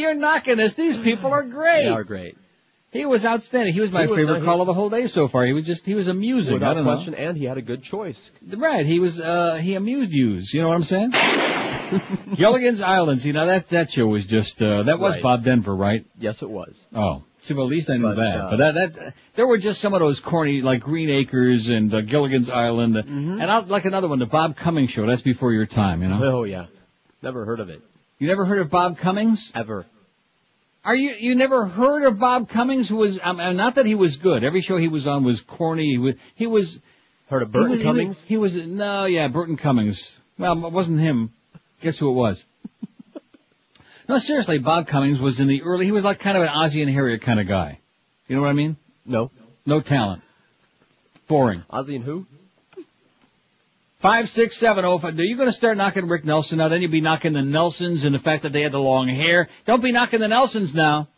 you're knocking this. These people are great. They are great. He was outstanding. He was my He was- favorite he- caller the whole day so far. He was just, he was amusing. I Without don't question, and he had a good choice. know. Right. He was, uh, he amused yous. You know what I'm saying? Gilligan's Island. See, now that, that show was just, uh, that was Right. Bob Denver, right? Yes, it was. Oh. See, well, at least I knew But, that. uh, but that, that, there were just some of those corny, like Green Acres and uh, Gilligan's Island. uh, Mm-hmm. And I, like another one, the Bob Cummings show. That's before your time, you know? Oh yeah, never heard of it You never heard of Bob Cummings? ever. Are you, you never heard of Bob Cummings who was, um, uh, not that he was good. Every show he was on was corny. He was, he was, Heard of he Burton was- he Cummings? was, he was, no, yeah, Burton Cummings. Well, it wasn't him. Guess who it was? no, seriously, Bob Cummings was in the early, he was like kind of an Ozzie and Harriet kind of guy. You know what I mean? No. No talent. Boring. Ozzy and who? Five, six, seven, oh, five. Are you going to start knocking Rick Nelson out? Then you'll be knocking the Nelsons and the fact that they had the long hair. Don't be knocking the Nelsons now.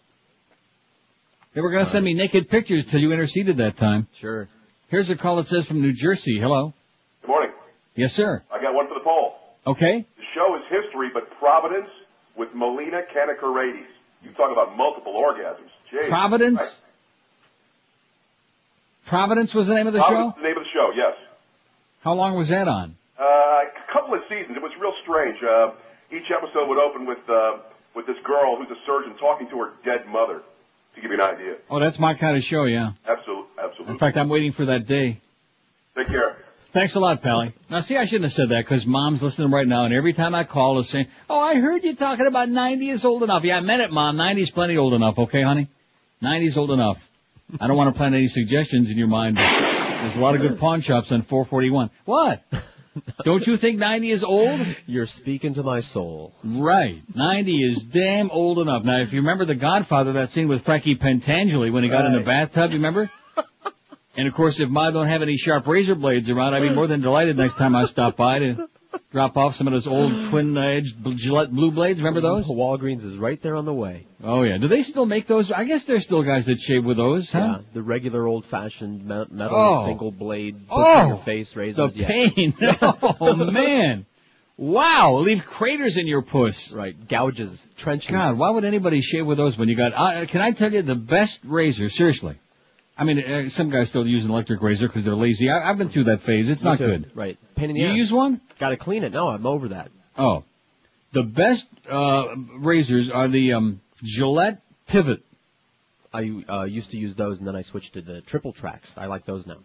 They were going to send me naked pictures till you interceded that time. Sure. Here's a call that says from New Jersey. Hello. Good morning. Yes, sir. I got one for the poll. Okay. The show is history, but Providence with Melina Kanakaredes. You talk about multiple orgasms. Jeez. Providence? Right. Providence was the name of the Providence show? is the name of the show, yes. How long was that on? Uh, a couple of seasons. It was real strange. Uh, each episode would open with, uh, with this girl who's a surgeon talking to her dead mother, to give you an idea. Oh, that's my kind of show, yeah. Absolutely. Absolutely. In fact, I'm waiting for that day. Take care. Thanks a lot, Pally. Now, see, I shouldn't have said that because mom's listening right now, and every time I call, is saying, "Oh, I heard you talking about 90 is old enough." Yeah, I meant it, mom. 90 is plenty old enough, okay, honey? 90 is old enough. I don't want to plant any suggestions in your mind, but there's a lot of good pawn shops on 441. What? Don't you think 90 is old? You're speaking to my soul. Right. 90 is damn old enough. Now, if you remember The Godfather, that scene with Frankie Pentangeli when he got in the bathtub, you remember? and of course, if Ma don't have any sharp razor blades around, I'd be more than delighted next time I stop by to drop off some of those old twin-edged Gillette blue blades. Remember those? Walgreens is right there on the way. Oh yeah. Do they still make those? I guess there's still guys that shave with those, huh? Yeah, the regular old-fashioned metal Oh. single blade, push Oh. on your face The razors. yeah. pain. oh man. Wow. Leave craters in your puss. Right, gouges, trenches. God, why would anybody shave with those when you got? Uh, can I tell you the best razor? Seriously, I mean, uh, some guys still use an electric razor because they're lazy. I, I've been through that phase. It's Me not too. good. Right, pain in the You ass. use one? Got to clean it. No, I'm over that. Oh, the best uh, razors are the um, Gillette Pivot I uh, used to use those, and then I switched to the triple tracks. I like those now.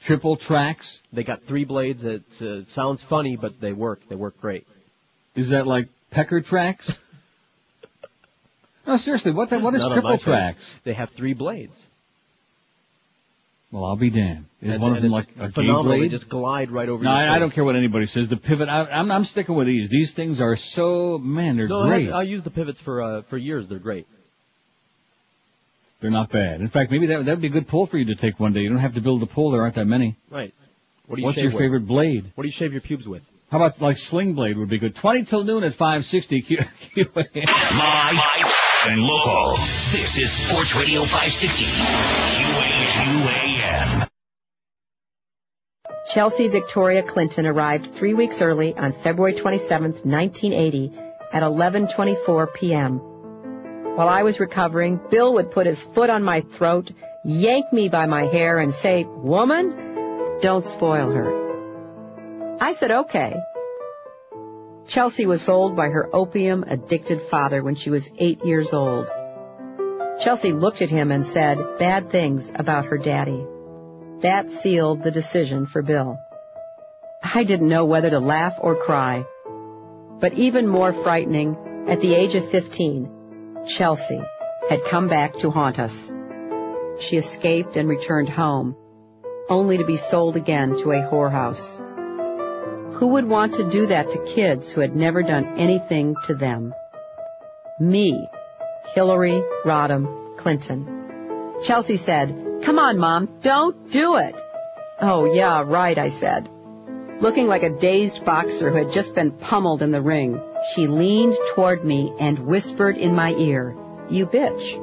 triple tracks. They got three blades. It uh, sounds funny, but they work. They work great. Is that like pecker tracks? no, seriously. What the, what is Not triple tracks? They have three blades. Well, I'll be damned. Is and, one of them like it's a gay phenomenal. They blade? just glide right over No, your I, I don't care what anybody says. The pivot, I, I'm, I'm sticking with these. These things are so, man, they're No, I, great. I use the pivots for uh, for years. They're great. They're not bad. In fact, maybe that that'd be a good pull for you to take one day. You don't have to build a pull. There aren't that many. Right. What do you shave? What's your with? favorite blade? What do you shave your pubes with? How about like sling blade would be good. Twenty till noon at five sixty. Q- Live and local. This is Sports Radio 560. QAQAM. Chelsea Victoria Clinton arrived three weeks early on February 27, 1980 at 11.24 p.m. While I was recovering, Bill would put his foot on my throat, yank me by my hair and say, woman, don't spoil her. I said, okay. Chelsea was sold by her opium addicted father when she was eight years old. Chelsea looked at him and said bad things about her daddy. That sealed the decision for Bill. I didn't know whether to laugh or cry. But even more frightening, at the age of 15, Chelsea had come back to haunt us. She escaped and returned home, only to be sold again to a whorehouse. Who would want to do that to kids who had never done anything to them? Me, Hillary Rodham Clinton. Chelsea said, come on, Mom, don't do it. Oh, yeah, right, I said. Looking like a dazed boxer who had just been pummeled in the ring, she leaned toward me and whispered in my ear, you bitch.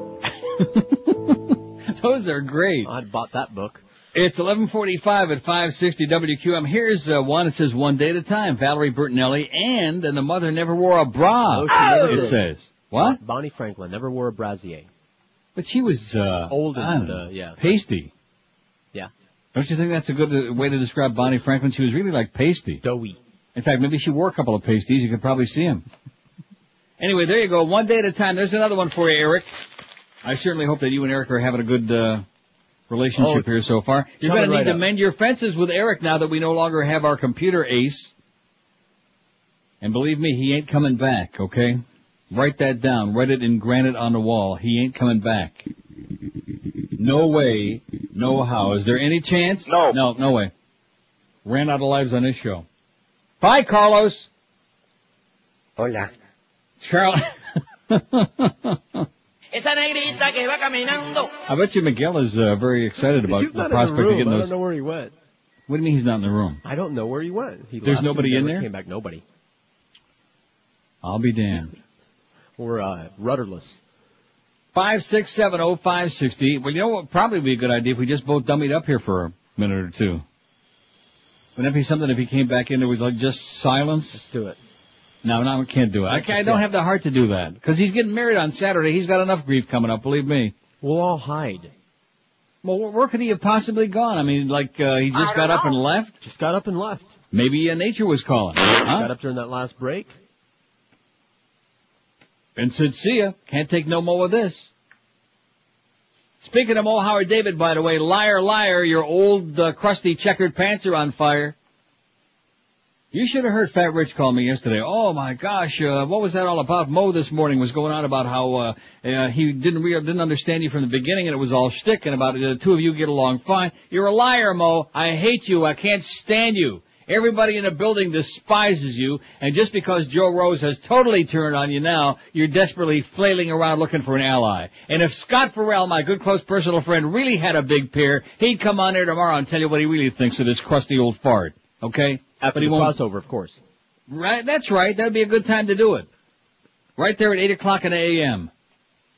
Those are great. I'd bought that book. It's 11:45 at 560 WQM. Here's uh, one. It says one day at a time. Valerie Bertinelli and and the mother never wore a bra. Oh, she never it did. says. What? Bonnie Franklin never wore a brassiere. But she was uh, Old and, uh, yeah. pasty. Yeah. Don't you think that's a good uh, way to describe Bonnie Franklin? She was really like pasty. Doughy. In fact, maybe she wore a couple of pasties. You could probably see them. Anyway, there you go. One day at a time. There's another one for you, Eric. I certainly hope that you and Eric are having a good uh, relationship Oh, here so far. You're going to need right to up. mend your fences with Eric now that we no longer have our computer ace. And believe me, he ain't coming back, okay? Write that down. Write it in granite on the wall. He ain't coming back. No way, no how. Is there any chance? No. No, no way. Ran out of lives on this show. Bye, Carlos. Hola. Charlie. Esa negrita que va caminando. I bet you Miguel is uh, very excited about He's the not in prospect the room. of getting I those. don't know where he went. What do you mean he's not in the room? I don't know where he went. He There's left nobody and in never there? Came back. Nobody. I'll be damned. We're uh, rudderless. Five six seven oh five sixty. Well, you know what? would Probably be a good idea if we just both dummied up here for a minute or two. Wouldn't that be something if he came back in there with like just silence? Let's do it. No, no, I can't do it. I, can't, I don't have the heart to do that because he's getting married on Saturday. He's got enough grief coming up. Believe me. We'll all hide. Well, where- where could he have possibly gone? I mean, like uh, he just got up and left. Just got up and left. Maybe uh, nature was calling. Huh? Got up during that last break. And said, see ya. Can't take no more of this. Speaking of Mo Howard David, by the way, liar, liar, your old uh, crusty checkered pants are on fire. You should have heard Fat Rich call me yesterday. Oh my gosh, uh, what was that all about? Mo this morning was going on about how uh, uh, he didn't re- didn't understand you from the beginning, and it was all shtick, and about the two of you get along fine. You're a liar, Mo. I hate you. I can't stand you. Everybody in the building despises you, and just because Joe Rose has totally turned on you now, you're desperately flailing around looking for an ally. And if Scott Ferrall, my good close personal friend, really had a big pair, he'd come on here tomorrow and tell you what he really thinks of this crusty old fart. Okay? After but he the won't. crossover, of course. Right, that's right. That'd be a good time to do it. Right there at eight o'clock in the a.m.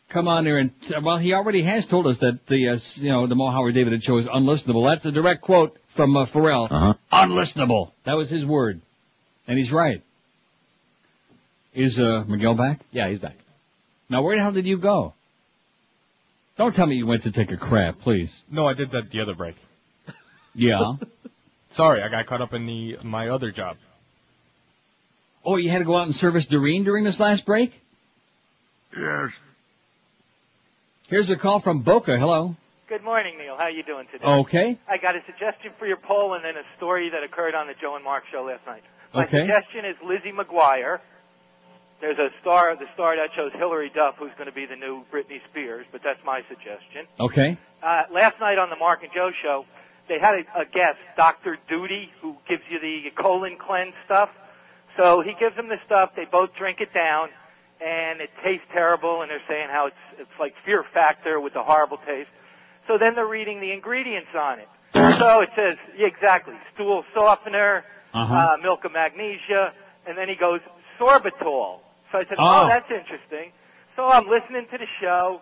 Come on there and well, he already has told us that the uh, you know the Mo Howard David show is unlistenable. That's a direct quote from uh, Ferrall. Uh-huh. Unlistenable. That was his word, and he's right. Is uh, Miguel back? Yeah, he's back. Now where the hell did you go? Don't tell me you went to take a crap, please. No, I did that the other break. Yeah. Sorry, I got caught up in the my other job. oh, you had to go out and service Doreen during this last break? Yes. Here's a call from Boca. Hello. Good morning, Neil. How are you doing today? Okay. I got a suggestion for your poll and then a story that occurred on the Joe and Mark show last night. My Okay. suggestion is Lizzie McGuire. There's a star, the star that chose Hilary Duff, who's going to be the new Britney Spears, but that's my suggestion. Okay. Uh, last night on the Mark and Joe show, they had a, a guest, Dr. Duty, who gives you the colon cleanse stuff. So he gives them the stuff, they both drink it down, and it tastes terrible, and they're saying how it's, it's like Fear Factor with the horrible taste. So then they're reading the ingredients on it. So it says, yeah, exactly, stool softener, Uh-huh. uh, milk of magnesia, and then he goes, sorbitol. So I said, Oh. oh, that's interesting. So I'm listening to the show.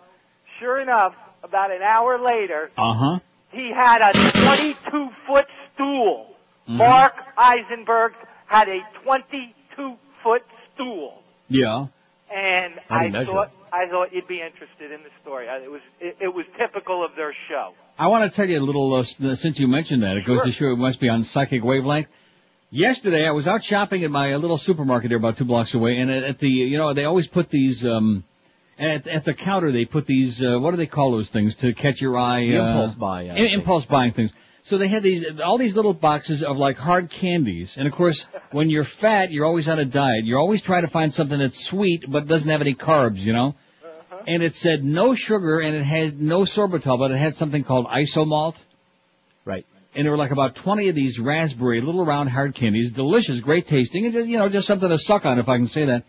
Sure enough, about an hour later, Uh huh. He had a 22 foot stool. Mhm. Mark Eisenberg had a 22 foot stool. Yeah. And I thought, I thought you'd be interested in the story. It was, it, it was typical of their show. I want to tell you a little, uh, s- since you mentioned that, it goes to show it must be on psychic wavelength. Yesterday, I was out shopping at my uh, little supermarket there about two blocks away, and at, at the, you know, they always put these, um, at, at the counter they put these, uh, what do they call those things to catch your eye? The uh, impulse buy, uh, im- thing. impulse buying things. So they had these, all these little boxes of like hard candies. And of course, when you're fat, you're always on a diet. You're always trying to find something that's sweet, but doesn't have any carbs, you know? And it said no sugar and it had no sorbitol, but it had something called isomalt. Right. And there were like about 20 of these raspberry little round hard candies, delicious, great tasting, and just, you know, just something to suck on if I can say that.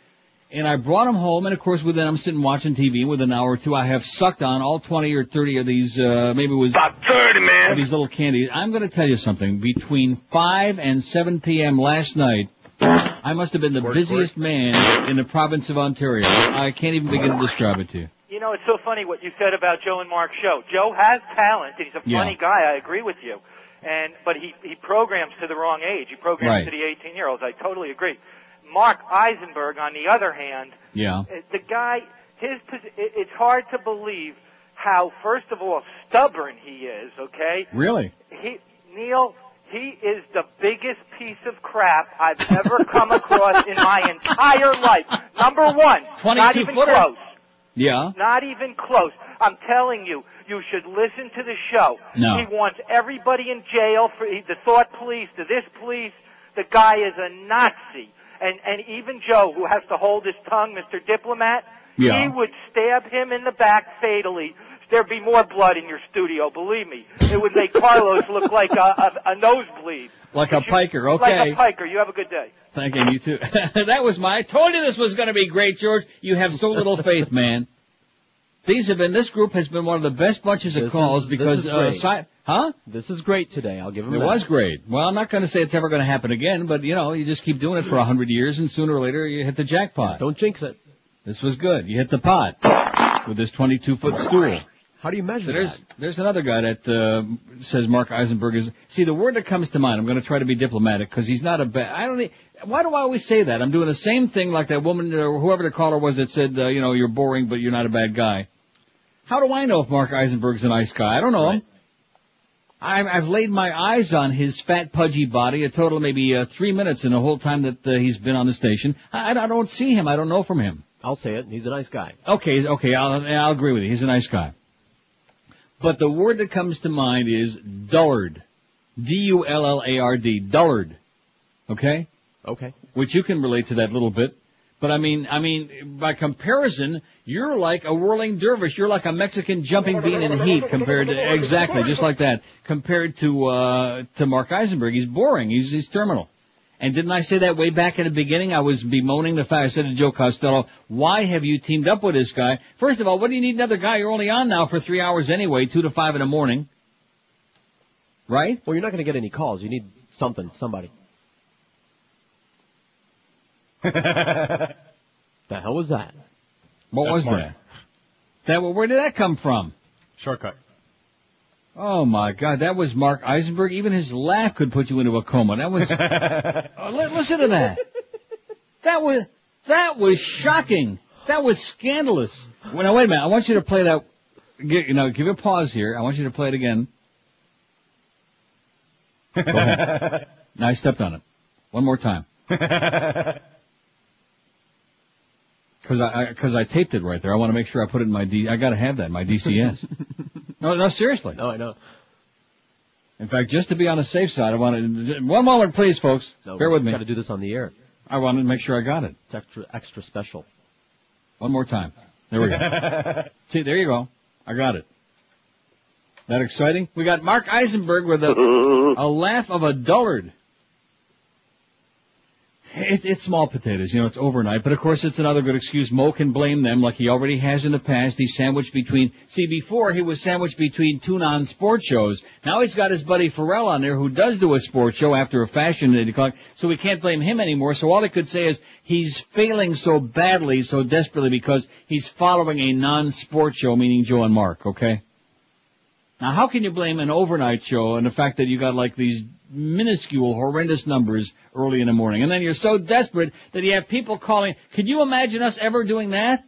And I brought them home, and of course, within I'm sitting watching TV. Within an hour or two, I have sucked on all 20 or 30 of these. Uh, maybe it was About 30, of these little candies. I'm going to tell you something. Between 5 and 7 p.m. last night, I must have been the Squirt, busiest man in the province of Ontario. I can't even begin to describe it to you. You know, it's so funny what you said about Joe and Mark's show. Joe has talent, and he's a Yeah. funny guy. I agree with you. And but he he programs to the wrong age. He programs Right. to the 18 year olds. I totally agree. Mark Eisenberg, on the other hand, Yeah. uh, the guy, his, it's hard to believe how, first of all, stubborn he is. Okay, Really? he, Neil, he is the biggest piece of crap I've ever come across in my entire life. Number one, not even footer. close. Yeah. Not even close. I'm telling you, you should listen to the show. No. He wants everybody in jail for the thought police, to this police. The guy is a Nazi. And, and even Joe, who has to hold his tongue, Mr. Diplomat, Yeah. he would stab him in the back fatally. There'd be more blood in your studio, believe me. It would make Carlos look like a, a, a nosebleed. Like a You piker. Okay. Like a piker. You have a good day. Thank you. You too. that was my. I told you this was going to be great, George. You have so little faith, man. These have been. This group has been one of the best bunches of calls is- because uh, si- huh? This is great today. I'll give him a It that. was great. Well, I'm not going to say it's ever going to happen again, but you know, you just keep doing it for a hundred years, and sooner or later you hit the jackpot. Don't jinx it. This was good. You hit the pot with this 22 foot stool. How do you measure So there's that? there's another guy that uh, says Mark Eisenberg is. See, the word that comes to mind. I'm going to try to be diplomatic because he's not a bad. I don't. need- Why do I always say that? I'm doing the same thing like that woman or whoever the caller was that said, uh, you know, you're boring, but you're not a bad guy. How do I know if Mark Eisenberg's a nice guy? I don't know him. I've, I've laid my eyes on his fat, pudgy body a total of maybe uh, three minutes in the whole time that uh, he's been on the station. I, I don't see him. I don't know from him. I'll say it. He's a nice guy. Okay, okay, I'll, I'll agree with you. He's a nice guy. But the word that comes to mind is dullard. D-U-L-L-A-R-D. Dullard. Okay? Okay. Which you can relate to that little bit. But I mean, I mean, by comparison, you're like a whirling dervish. You're like a Mexican jumping bean in heat compared to, exactly, just like that. Compared to, uh, to Mark Eisenberg. He's boring. He's, he's terminal. And didn't I say that way back in the beginning? I was bemoaning the fact, I said to Joe Costello, why have you teamed up with this guy? First of all, what do you need another guy? You're only on now for three hours anyway, two to five in the morning. Right? Well, you're not going to get any calls. You need something, somebody. the hell was that? What That's was Mark. that? That, where did that come from? Shortcut. Oh my God, that was Mark Eisenberg. Even his laugh could put you into a coma. That was. Oh, li- listen to that. That was that was shocking. That was scandalous. Well, now wait a minute. I want you to play that. gi- You know, give a pause here. I want you to play it again. Go ahead. Now I stepped on it. One more time. Cause I, I, cause I taped it right there. I want to make sure I put it in my D, I gotta have that in my DCS. no, no, seriously. No, I know. In fact, just to be on the safe side, I want to, one moment please folks. No, Bear with me. Got to do this on the air. I wanted to make sure I got it. It's extra, extra special. One more time. There we go. See, there you go. I got it. That exciting? We got Mark Eisenberg with a, a laugh of a dullard. It, it's small potatoes, you know, it's overnight, but of course it's another good excuse. Mo can blame them like he already has in the past. He's sandwiched between, see before he was sandwiched between two non-sport shows. Now he's got his buddy Ferrall on there who does do a sports show after a fashion at 8 o'clock, so we can't blame him anymore. So all he could say is he's failing so badly, so desperately because he's following a non-sport show, meaning Joe and Mark, okay? Now how can you blame an overnight show and the fact that you got like these minuscule, horrendous numbers early in the morning. And then you're so desperate that you have people calling. Could you imagine us ever doing that?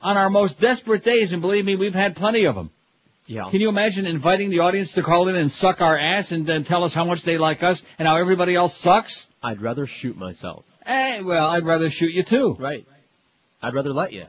On our most desperate days, and believe me, we've had plenty of them. Yeah. Can you imagine inviting the audience to call in and suck our ass and then tell us how much they like us and how everybody else sucks? I'd rather shoot myself. Eh, well, I'd rather shoot you too. Right. I'd rather let you.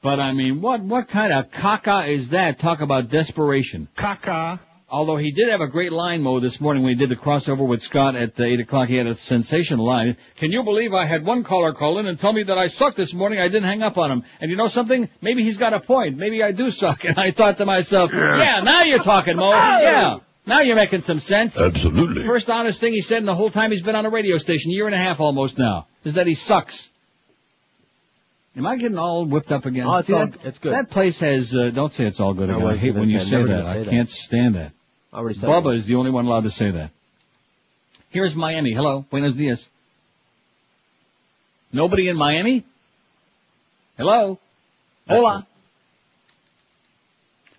But I mean, what, what kind of caca is that? Talk about desperation. Caca. Although he did have a great line, Mo, this morning when he did the crossover with Scott at uh, 8 o'clock. He had a sensational line. Can you believe I had one caller call in and tell me that I sucked this morning? I didn't hang up on him. And you know something? Maybe he's got a point. Maybe I do suck. And I thought to myself, yeah, now you're talking, Mo. Yeah. Now you're making some sense. Absolutely. First honest thing he said in the whole time he's been on a radio station, year and a half almost now, is that he sucks. Am I getting all whipped up again? Oh, it's See, all- that, it's good. That place has, uh, don't say it's all good No, again. I I hate when you say, I'm say that. I can't stand that. I already said Bubba it. is the only one allowed to say that. Here's Miami. Hello. Buenos dias. Nobody in Miami? Hello? Hola.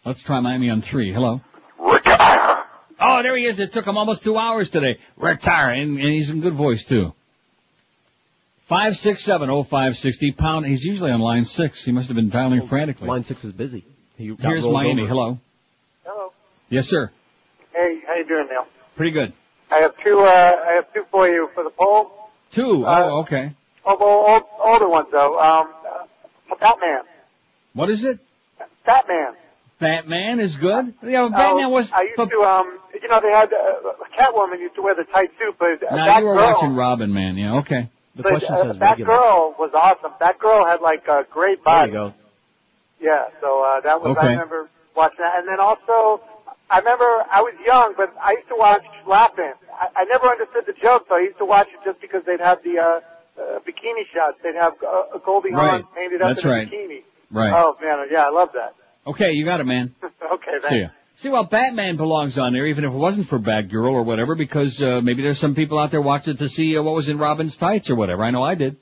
Let's try Miami on three. Hello. Retire. Oh, there he is. It took him almost two hours today. Retire. And, and he's in good voice too. Five six seven oh five sixty pound. He's usually on line six. He must have been dialing oh, frantically. Line six is busy. He Here's Miami. over. Hello. Hello. Yes, sir. Hey, how you doing, Neil? Pretty good. I have two. Uh, I have two for you for the poll. Two. Uh, oh, okay. Oh, well, old, older ones though. Um, uh, Batman. What is it? Batman. Batman is good. Yeah, Batman Oh, was. I used to. Um, you know, they had uh, Catwoman used to wear the tight suit, but uh, Now that you were girl, watching Robin, man. Yeah. Okay. The but, question uh, says that regular. girl was awesome. That girl had like a great body. There you go. Yeah, so uh, that was I remember watching that, and then also I remember I was young, but I used to watch Laugh-In. I, I never understood the joke, so I used to watch it just because they'd have the uh, uh, bikini shots. They'd have uh, Goldie Right. Hawn painted up That's in right. a bikini. Right. Oh man, yeah, I love that. Okay, you got it, man. okay, See thanks. ya. See, well, Batman belongs on there, even if it wasn't for Batgirl or whatever, because uh, maybe there's some people out there watching it to see uh, what was in Robin's tights or whatever. I know I did.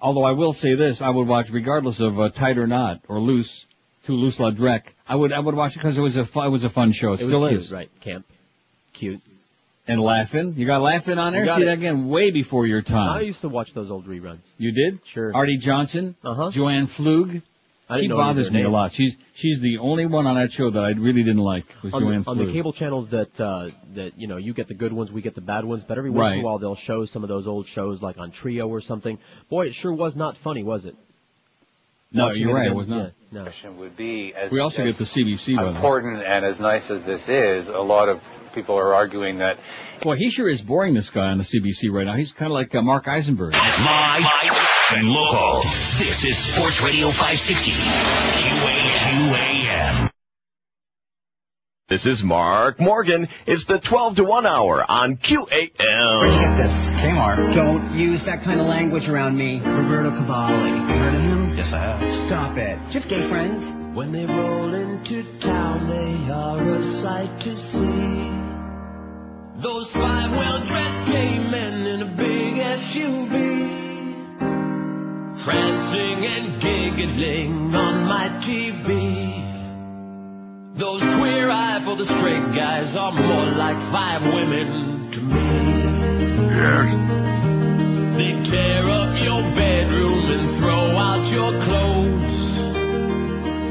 Although I will say this, I would watch regardless of uh, tight or not or loose, too loose la Drek. I would I would watch it because it was a fu- it was a fun show. It, It still cute, is. right? Camp. Cute. And Laugh-In, you got Laugh-In on there. See it. that again, way before your time. I used to watch those old reruns. You did? Sure. Arte Johnson, Uh-huh. Joanne Flug. I She bothers me a lot. She's she's the only one on that show that I really didn't like. Was on, Joanne the, on the cable channels that uh that you know you get the good ones, we get the bad ones. But every once in a while they'll show some of those old shows like on Trio or something. Boy, it sure was not funny, was it? No, Watching you're right. It was not. No. would be as We also as get the CBC by the way. important and as nice as this is, a lot of people are arguing that Well, he sure is boring, this guy on the CBC right now. He's kind of like uh, Mark Eisenberg. Live and local. This is Sports Radio 560. QAM. This is Mark Morgan. It's the 12 to 1 hour on QAM. Where'd you get this? Kmart. Don't use that kind of language around me. Roberto Cavalli. Heard of him? yes, I have. Stop it. Do you have gay friends? When they roll into town, they are a sight to see. Those five well-dressed gay men in a big SUV. Prancing and giggling on my TV. Those queer eye for the straight guys are more like five women to me. They tear up your bedroom and throw out your clothes.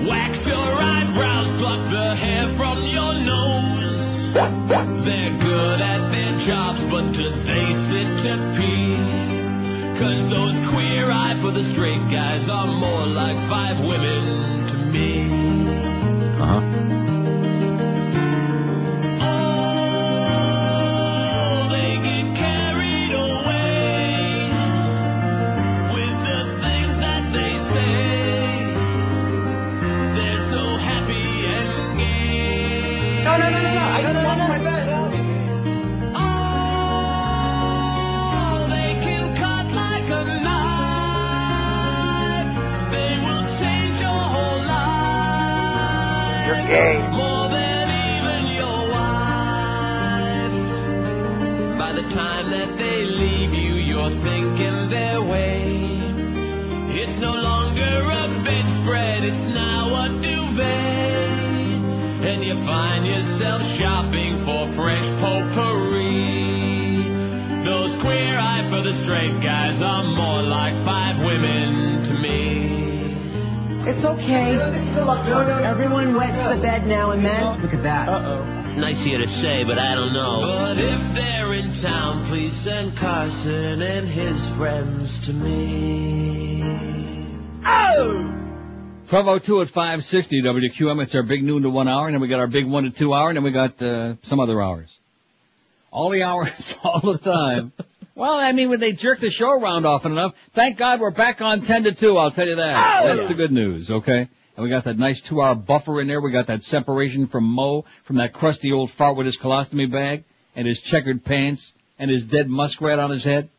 Wax your eyebrows, pluck the hair from your nose. They're good at their jobs, but do they sit to pee? Cause those queer eye for the straight guys are more like five women say, but I don't know. But if they're in town, please send Carson and his friends to me. Oh! 1202 at 560 WQM. It's our big noon to one hour, and then we got our big one to two hour, and then we got uh, some other hours. All the hours, all the time. well, I mean, when they jerk the show around often enough, thank God we're back on 10 to 2, I'll tell you that. That's the good news, okay? And we got that nice two hour buffer in there. We got that separation from Mo, from that crusty old fart with his colostomy bag, and his checkered pants, and his dead muskrat on his head.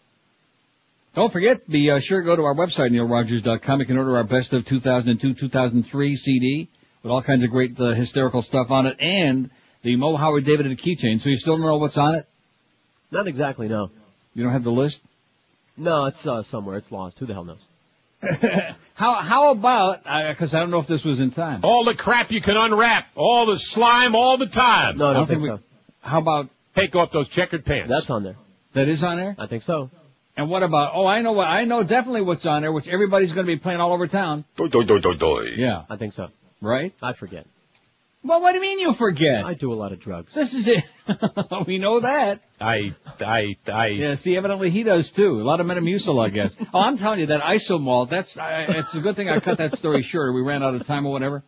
Don't forget, be uh, sure to go to our website, neilrogers.com. You can order our best of 2002-2003 CD with all kinds of great uh, hysterical stuff on it and the Mo Howard David and keychain. So you still don't know what's on it? Not exactly, no. You don't have the list? No, it's uh, somewhere. It's lost. Who the hell knows? How how about, because I don't know if this was in time. All the crap you can unwrap, all the slime, all the time. No, I don't think so. How about take off those checkered pants? That's on there. That is on there? I think so. And what about? Oh, I know what I know definitely what's on there, which everybody's going to be playing all over town. Doi, doi, doi, doi, doi. Yeah, I think so. right. I forget. Well, what do you mean you forget? I do a lot of drugs. This is it. we know that. I, I, I. Yeah, see, evidently he does too. A lot of Metamucil, I guess. Oh, I'm telling you, that isomalt, that's, I, it's a good thing I cut that story short. We ran out of time or whatever.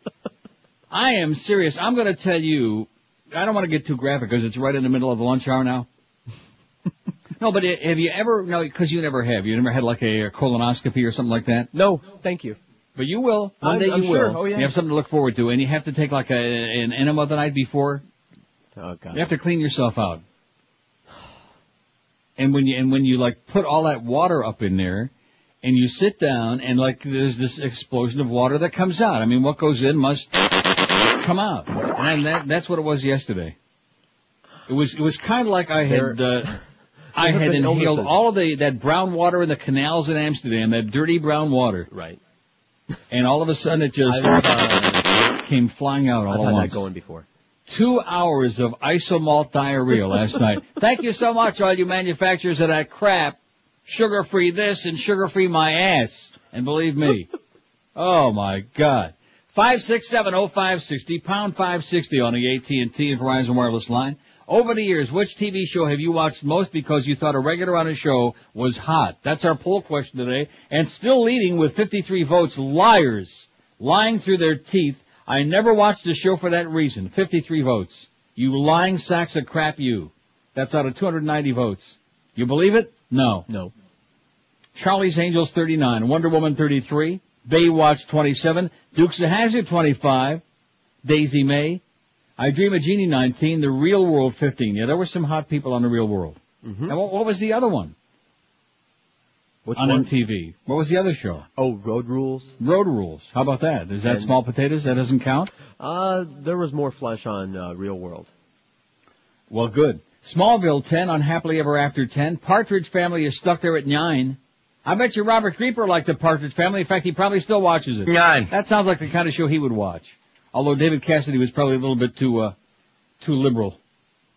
I am serious. I'm going to tell you, I don't want to get too graphic because it's right in the middle of the lunch hour now. no, but eh, have you ever, no, because you never have. You never had like a, colonoscopy or something like that? No, thank you. But you will. One I'm- day I'm you sure. will. Oh, yeah. You have something to look forward to, and you have to take like a, an enema the night before. Oh god. You have to clean yourself out. And when you and when you like put all that water up in there, and you sit down and like there's this explosion of water that comes out. I mean, what goes in must come out, and that that's what it was yesterday. It was it was kind of like I had uh, I had inhaled illnesses. all of the that brown water in the canals in Amsterdam, that dirty brown water, Right. And all of a sudden it just I've, uh, came flying out all I've at had once that going before. two hours of isomalt diarrhea last night. Thank you so much, all you manufacturers of that crap. Sugar-free this and sugar-free my ass. And believe me, oh my God. Five six seven oh five sixty pound five sixty on the AT and T and Verizon wireless line. Over the years, which TV show have you watched most because you thought a regular on a show was hot? That's our poll question today. And still leading with 53 votes, liars. Lying through their teeth. I never watched the show for that reason. 53 votes. You lying sacks of crap you. That's out of 290 votes. You believe it? No. No. Charlie's Angels 39, Wonder Woman 33, Baywatch 27, Dukes of Hazzard 25, Daisy May, I Dream of Jeannie 19, The Real World 15. Yeah, there were some hot people on The Real World. Mm-hmm. And what, what was the other one Which on one? MTV? What was the other show? Oh, Road Rules. Road Rules. How about that? Is that And- small potatoes? That doesn't count? Uh, there was more flesh on uh, Real World. Well, good. Smallville 10, Unhappily Ever After 10. Partridge Family is stuck there at 9. I bet you Robert Creeper liked the Partridge Family. In fact, he probably still watches it. Nine. That sounds like the kind of show he would watch. Although David Cassidy was probably a little bit too, uh, too liberal.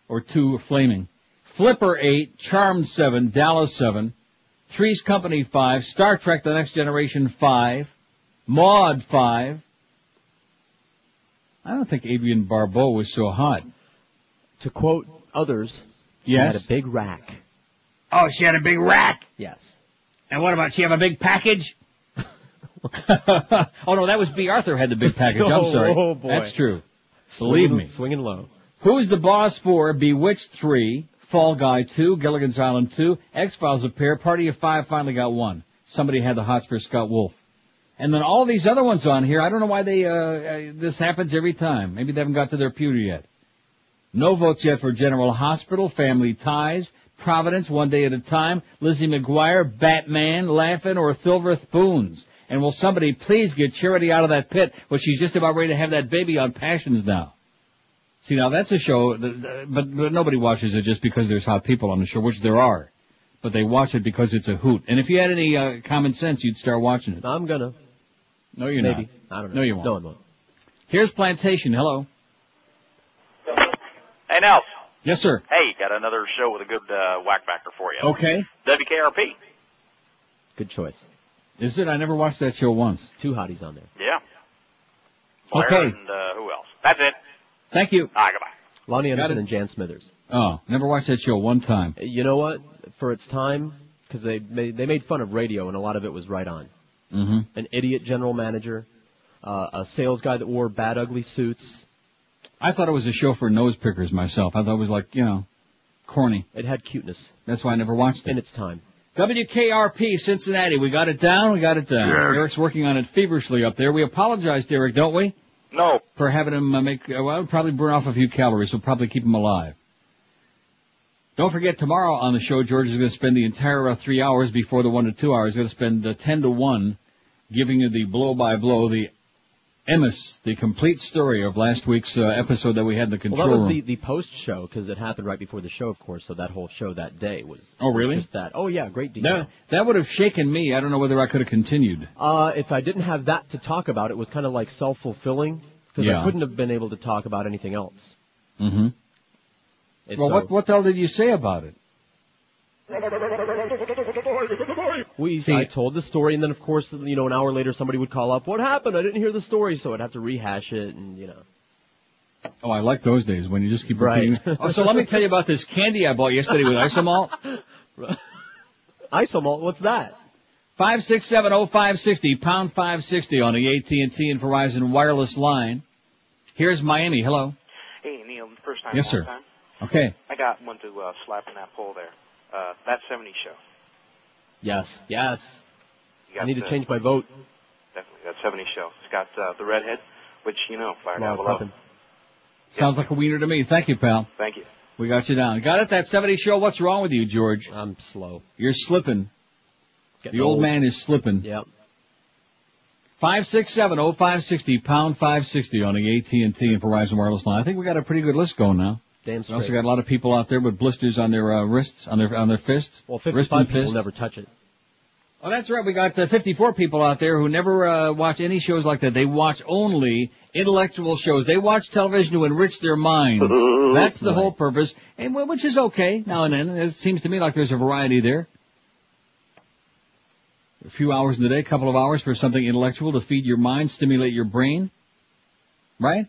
Or too flaming. Flipper 8, Charmed 7, Dallas 7, Three's Company 5, Star Trek The Next Generation 5, Maude 5. I don't think Adrienne Barbeau was so hot. To quote others, he Yes? had a big rack. Oh, she had a big rack. Yes. And what about she have a big package? oh no, that was Bea Arthur had the big package. I'm Oh, sorry. oh, boy. That's true. Believe Swinging- me. Swinging low. Who's the boss for Bewitched 3, Fall Guy 2, Gilligan's Island 2, X-Files a pair, Party of 5 finally got one. Somebody had the hots for Scott Wolf. And then all these other ones on here, I don't know why they, uh, uh, this happens every time. Maybe they haven't got to their pewter yet. No votes yet for General Hospital, Family Ties, Providence, One Day at a Time, Lizzie McGuire, Batman, Laugh-In, or Silver Spoons. And will somebody please get Charity out of that pit where she's just about ready to have that baby on Passions now? See, now that's a show, that- that- but, but nobody watches it just because there's hot people on the show, which there are. But they watch it because it's a hoot. And if you had any uh, common sense, you'd start watching it. I'm gonna. No, you're Maybe. not. I don't know. No, you won't. No, I won't. Here's Plantation. Hello. Hey, Nels. Yes, sir. Hey, got another show with a good uh, whack factor for you. Okay. WKRP. Good choice. Is it? I never watched that show once. Two hotties on there. Yeah. Blair Okay. And uh, who else? That's it. Thank you. All right, goodbye. Loni Anderson and Jan Smithers. Oh, never watched that show one time. You know what? For its time, because they made, they made fun of radio and a lot of it was right on. Mm-hmm. An idiot general manager, uh, a sales guy that wore bad, ugly suits. I thought it was a show for nose pickers myself. I thought it was like, you know, corny. It had cuteness That's why I never watched it. in its time. WKRP Cincinnati. We got it down. We got it down. Yes. Eric's working on it feverishly up there. We apologize Derek, don't we? No. For having him uh, make, uh, well, it'll probably burn off a few calories. We'll probably keep him alive. Don't forget tomorrow on the show, George is going to spend the entire uh, three hours before the one to two hours. He's going to spend uh, ten to one, giving you the blow by blow, the emis, the complete story of last week's uh, episode that we had in the control Well, that was the, the post show because it happened right before the show, of course. So that whole show that day was. Oh, really? Just that. Oh yeah, great detail. That, that would have shaken me. I don't know whether I could have continued. Uh, if I didn't have that to talk about, it was kind of like self-fulfilling because Yeah. I couldn't have been able to talk about anything else. Mm-hmm. And Well, so- what what the hell did you say about it? We, See- I told the story, and then of course, you know, an hour later, somebody would call up. What happened? I didn't hear the story, so I'd have to rehash it, and you know. Oh, I like those days when you just keep Right. repeating. Oh, so let me tell you about this candy I bought yesterday with isomalt. Isomalt, what's that? Five six seven oh five sixty pound five sixty on the AT and T and Verizon wireless line. Here's Miami. Hello. Hey, Neil, first time, Yes, sir. time. Okay. I got one to uh, slap in that pole there. Uh, that 70 show. Yes, yes. You got I need to change my vote. Definitely, that 70 show. It's got uh, the redhead, which, you know, fired Laura out below. Prepon. Sounds like a wiener to me. Thank you, pal. Thank you. We got you down. Got it? That 70 show. What's wrong with you, George? I'm slow. You're slipping. Getting the old old. man is slipping. Yep. Five six seven oh five sixty pound five sixty on the AT and T and Verizon wireless line. I think we got a pretty good list going now. Damn We straight. also got a lot of people out there with blisters on their uh, wrists, on their on their fists. well, Wrist 55 and people fist. never touch it. Oh, that's right. We got uh, 54 people out there who never uh, watch any shows like that. They watch only intellectual shows. They watch television to enrich their minds. That's the whole purpose, and which is okay now and then. It seems to me like there's a variety there. A few hours in the day, a couple of hours for something intellectual to feed your mind, stimulate your brain. Right?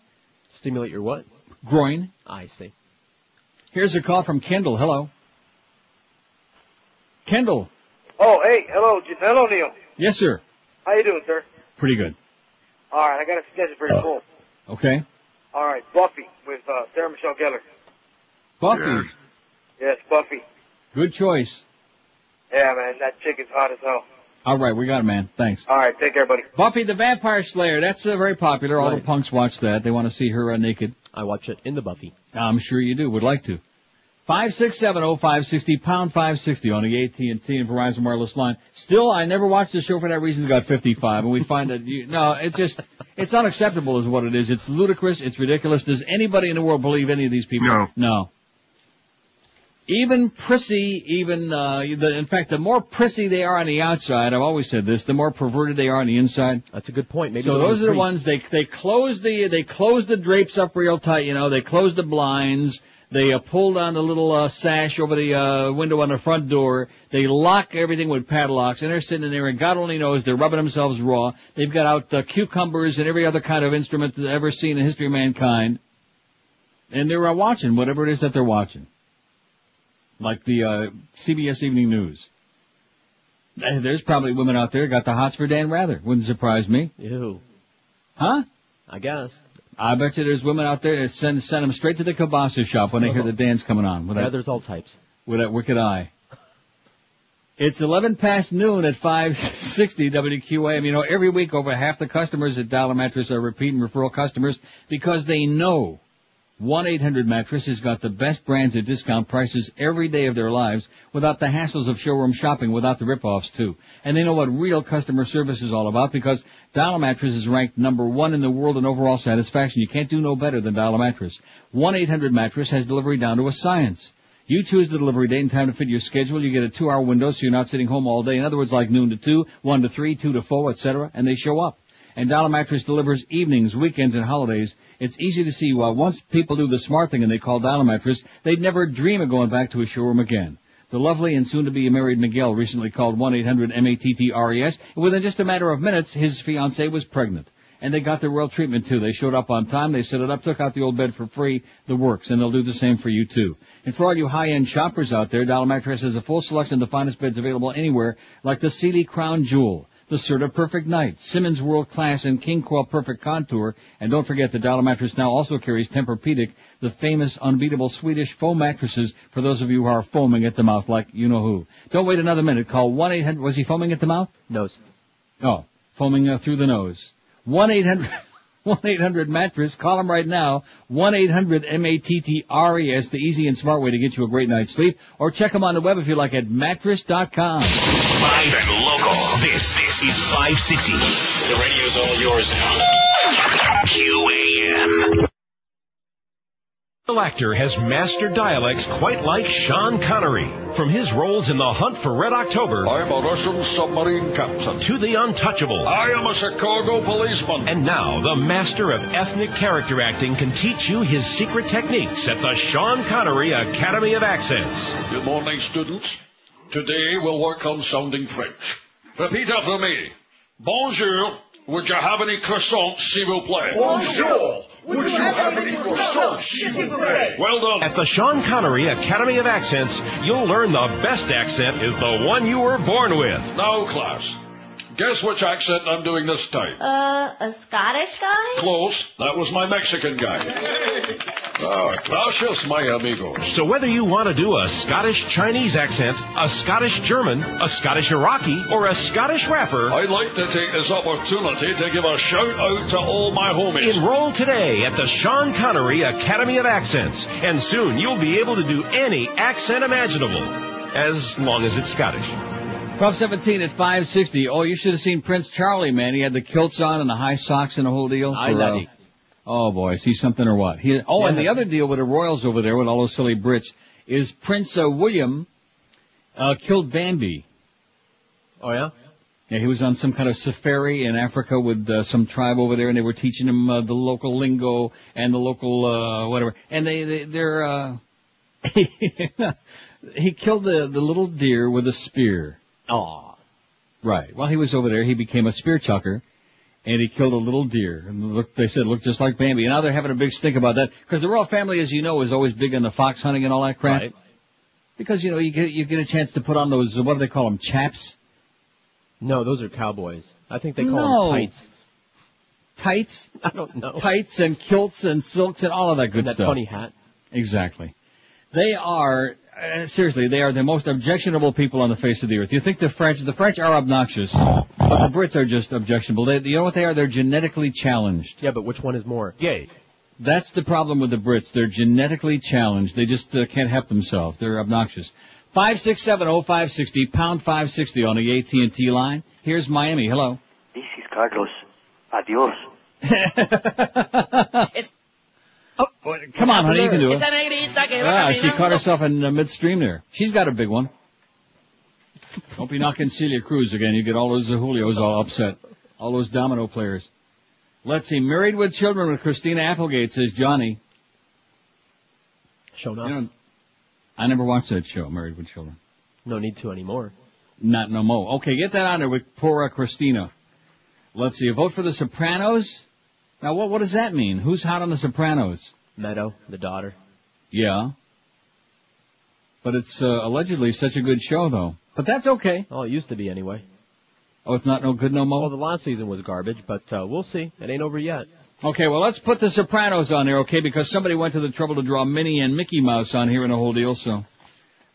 Stimulate your what? Groin. I see. Here's a call from Kendall. Hello. Kendall. Oh, hey, hello, hello, Neil. Yes, sir. How you doing, sir? Pretty good. All right, I got a suggestion for your poll. Okay. All right, Buffy with uh, Sarah Michelle Gellar. Buffy. Yes, Buffy. Good choice. Yeah, man, that chick is hot as hell. All right, we got it, man. Thanks. All right, take care, buddy. Buffy the Vampire Slayer. That's uh, very popular. All the punks watch that. They want to see her uh, naked. I watch it in the Buffy. I'm sure you do. Would like to. Five six seven oh five sixty pound five sixty on the AT and T and Verizon wireless line. Still, I never watched the show for that reason. It's Got fifty five, and we find that you, no, it's just it's unacceptable, is what it is. It's ludicrous. It's ridiculous. Does anybody in the world believe any of these people? No. No. Even prissy, even uh, the, in fact, the more prissy they are on the outside, I've always said this, the more perverted they are on the inside. That's a good point. Maybe so those are the ones they they close the they close the drapes up real tight. You know, they close the blinds. They uh, pull down the little uh, sash over the uh, window on the front door. They lock everything with padlocks, and they're sitting in there, and God only knows they're rubbing themselves raw. They've got out uh, cucumbers and every other kind of instrument that's ever seen in the history of mankind, and they're uh, watching whatever it is that they're watching, like the uh, CBS Evening News. Eh, There's probably women out there got the hots for Dan Rather. Wouldn't surprise me. Ew. Huh? I guess. I bet you there's women out there that send send them straight to the kielbasa shop when they hear the dance coming on with Yeah, that there's all types. with that wicked eye. It's 11 past noon at 560 WQAM. You know, every week over half the customers at Dial-A-Mattress are repeat and referral customers because they know 1-800 Mattress has got the best brands at discount prices every day of their lives without the hassles of showroom shopping, without the rip-offs too. And they know what real customer service is all about because Dial-A-Mattress is ranked number one in the world in overall satisfaction. You can't do no better than Dial-A-Mattress. 1-800 Mattress has delivery down to a science. You choose the delivery date and time to fit your schedule. You get a two-hour window, so you're not sitting home all day. In other words, like noon to two, one to three, two to four, etc. And they show up. And Dial-A-Mattress delivers evenings, weekends, and holidays. It's easy to see why once people do the smart thing and they call Dial-A-Mattress, they'd never dream of going back to a showroom again. The lovely and soon-to-be married Miguel recently called 1-800-MATTRES, and within just a matter of minutes, his fiancee was pregnant. And they got their royal treatment too. They showed up on time, they set it up, took out the old bed for free, the works, and they'll do the same for you too. And for all you high-end shoppers out there, Dial-A-Mattress has a full selection of the finest beds available anywhere, like the Sealy Crown Jewel, the Serta Perfect Night, Simmons World Class, and King Koil Perfect Contour. And don't forget the Dial-A-Mattress now also carries Tempur-Pedic, the famous unbeatable Swedish foam mattresses for those of you who are foaming at the mouth like you know who. Don't wait another minute. Call 1-800, was he foaming at the mouth? Nose. Oh, foaming uh, through the nose. 1-800, 1-800 mattress. Call them right now. 1-800-M-A-T-T-R-E-S, the easy and smart way to get you a great night's sleep. Or check them on the web if you like at mattress.com. Live and local. This, this is 560. The radio's all yours now. QAM. The actor has mastered dialects quite like Sean Connery. From his roles in The Hunt for Red October. I'm a Russian submarine captain. To The Untouchable. I am a Chicago policeman. And now, the master of ethnic character acting can teach you his secret techniques at the Sean Connery Academy of Accents. Good morning, students. Today we'll work on sounding French. Repeat after me. Bonjour. Would you have any croissants, s'il vous plaît? Bonjour. Would you have any croissants, s'il vous plaît? Well done. At the Sean Connery Academy of Accents, you'll learn the best accent is the one you were born with. Now, class, guess which accent I'm doing this time? Uh, a Scottish guy? Close. That was my Mexican guy. Ah, gracias, my amigos. So whether you want to do a Scottish Chinese accent, a Scottish German, a Scottish Iraqi, or a Scottish rapper, I'd like to take this opportunity to give a shout out to all my homies. enroll today at the Sean Connery Academy of Accents, and soon you'll be able to do any accent imaginable, as long as it's Scottish. 1217 at 560. Oh, you should have seen Prince Charlie, man. He had the kilts on and the high socks and the whole deal. Aye, for, uh, oh boy, is he something or what? He, oh, and the other deal with the royals over there with all those silly Brits is Prince uh, William, uh, killed Bambi. Oh yeah? Yeah, he was on some kind of safari in Africa with uh, some tribe over there, and they were teaching him uh, the local lingo and the local uh, whatever. And they, they they're uh, he killed the the little deer with a spear. Aw. Right. While he was over there, he became a spear chucker, and he killed a little deer. And look, they said it looked just like Bambi. And now they're having a big stink about that because the royal family, as you know, is always big on the fox hunting and all that crap. Right. Because you know you get you get a chance to put on those what do they call them chaps? No, those are cowboys. I think they call No. them tights. Tights, I don't know. tights and kilts and silks and all of that good And that stuff. funny hat. Exactly. They are uh, seriously, they are the most objectionable people on the face of the earth. You think the French, the French are obnoxious, but the Brits are just objectionable. They, you know what they are? They're genetically challenged. Yeah, but which one is more? Gay. That's the problem with the Brits. They're genetically challenged. They just uh, can't help themselves. They're obnoxious. Five six seven oh five sixty pound five sixty on the AT and T line. Here's Miami. Hello. This is Carlos. Adios. Come on, honey, you can do it. negrita Ah, she caught herself in uh, midstream there. She's got a big one. Hope you're not getting Celia Cruz again. You get all those Julios all upset. All those domino players. Let's see. Married with Children with Christina Applegate, says Johnny. Shown up. You know, I never watched that show, Married with Children. No need to anymore. Not no more. Okay, get that on there with poor Christina. Let's see. A vote for the Sopranos? Now what, what does that mean? Who's hot on the Sopranos? Meadow, the daughter. Yeah. But it's uh, allegedly such a good show though. But that's okay. Oh, it used to be anyway. Oh, it's not no good no more? Well, the last season was garbage, but uh, we'll see. It ain't over yet. Okay, well let's put the Sopranos on there, okay? Because somebody went to the trouble to draw Minnie and Mickey Mouse on here in the whole deal, so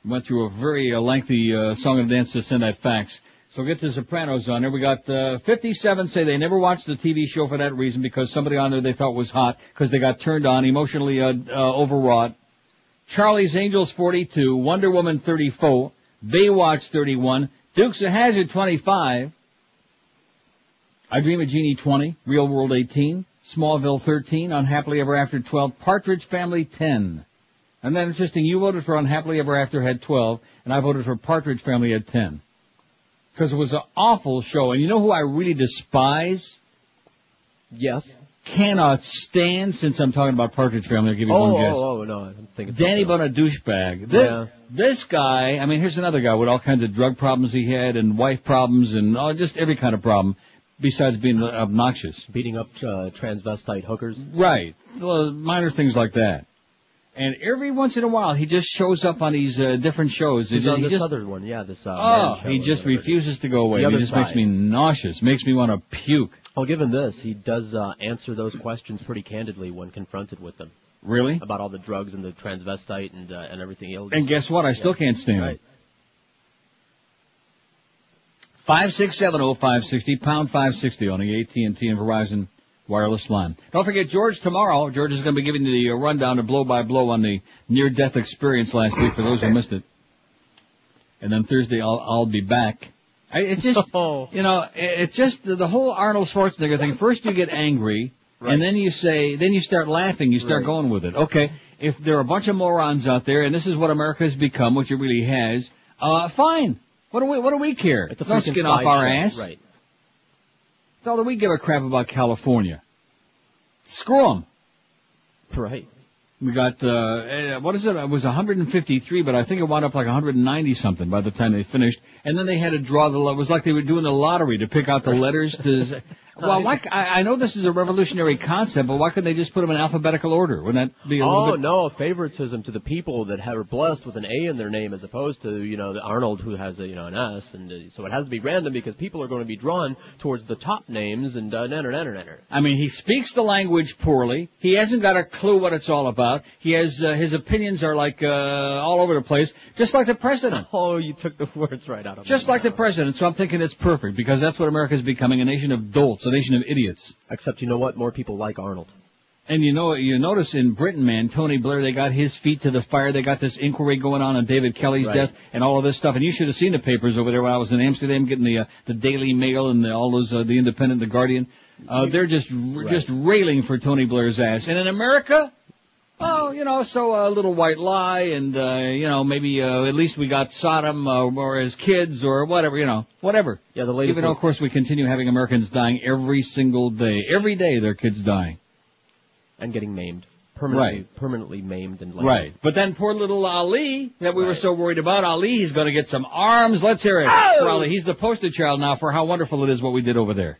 went through a very uh, lengthy uh, song and dance to send that fax. So get the Sopranos on there. We got uh, 57 say they never watched the TV show for that reason because somebody on there they felt was hot because they got turned on, emotionally uh, uh, overwrought. Charlie's Angels 42, Wonder Woman 34, Baywatch 31, Dukes of Hazzard 25. I Dream of Jeannie 20, Real World 18, Smallville 13, Unhappily Ever After 12, Partridge Family 10. And then interesting, you voted for Unhappily Ever After had 12, and I voted for Partridge Family at 10. Because it was an awful show, and you know who I really despise? Yes. Cannot stand, since I'm talking about Partridge Family, I'll give you Oh, one guess. oh, oh, no, I'm thinking. Danny but a douchebag. This, Yeah. this guy, I mean, here's another guy with all kinds of drug problems he had and wife problems and oh, just every kind of problem besides being obnoxious. Beating up uh, transvestite hookers. Right. Well, minor things like that. And every once in a while, he just shows up on these uh, different shows. He's He on just- this other one, yeah, this uh, oh, he just refuses to go away. He just makes me nauseous. Makes me want to puke. Well, given this, he does uh, answer those questions pretty candidly when confronted with them. Really? About all the drugs and the transvestite and uh, and everything else. And guess what? I still can't stand Right. it. Five six seven oh five sixty pound five sixty on the AT and T and Verizon wireless line. Don't forget George tomorrow. George is going to be giving you the uh, rundown, the blow by blow on the near death experience last week for those who missed it. And then Thursday I'll I'll be back. I, it just you know it's just the, the whole Arnold Schwarzenegger thing. First you get angry. And then you say, then you start laughing, you start Right. going with it. Okay, if there are a bunch of morons out there, and this is what America has become, which it really has, uh, fine. What do we, what do we care? It's no skin off our ass. Right. It's all that we give a crap about California. Screw 'em. Right. We got, uh, uh, what is it? It was 153, but I think it wound up like 190 something by the time they finished. And then they had to draw the, it was like they were doing the lottery to pick out the letters to, well, why, c- I, I know this is a revolutionary concept, but why couldn't they just put them in alphabetical order? Wouldn't that be a little Oh bit? no, favoritism to the people that are blessed with an A in their name, as opposed to you know the Arnold who has a you know an S, and uh, so it has to be random because people are going to be drawn towards the top names and uh, nanner nanner. I mean, he speaks the language poorly. He hasn't got a clue what it's all about. He has, uh, his opinions are like, uh, all over the place, just like the president. Oh, you took the words right out of Just like the president, so I'm thinking it's perfect because that's what America is becoming, a nation of dolts, a nation of idiots. Except you know what? More people like Arnold. And you know, you notice in Britain, man, Tony Blair, they got his feet to the fire. They got this inquiry going on on David Kelly's Right. death and all of this stuff. And you should have seen the papers over there when I was in Amsterdam getting the uh, the Daily Mail and the, all those uh, the Independent, the Guardian. Uh, they're just just railing for Tony Blair's ass. And in America, oh, you know, so a little white lie, and uh, you know, maybe uh, at least we got Saddam uh, or as kids or whatever, you know, whatever. Yeah, the latest Even though, of course, we continue having Americans dying every single day. Every day, their kids dying. and getting maimed, permanently Right. permanently maimed and like Right. But then poor little Ali that we were so worried about, Ali, he's going to get some arms. Let's hear it for Ali. He's the poster child now for how wonderful it is what we did over there.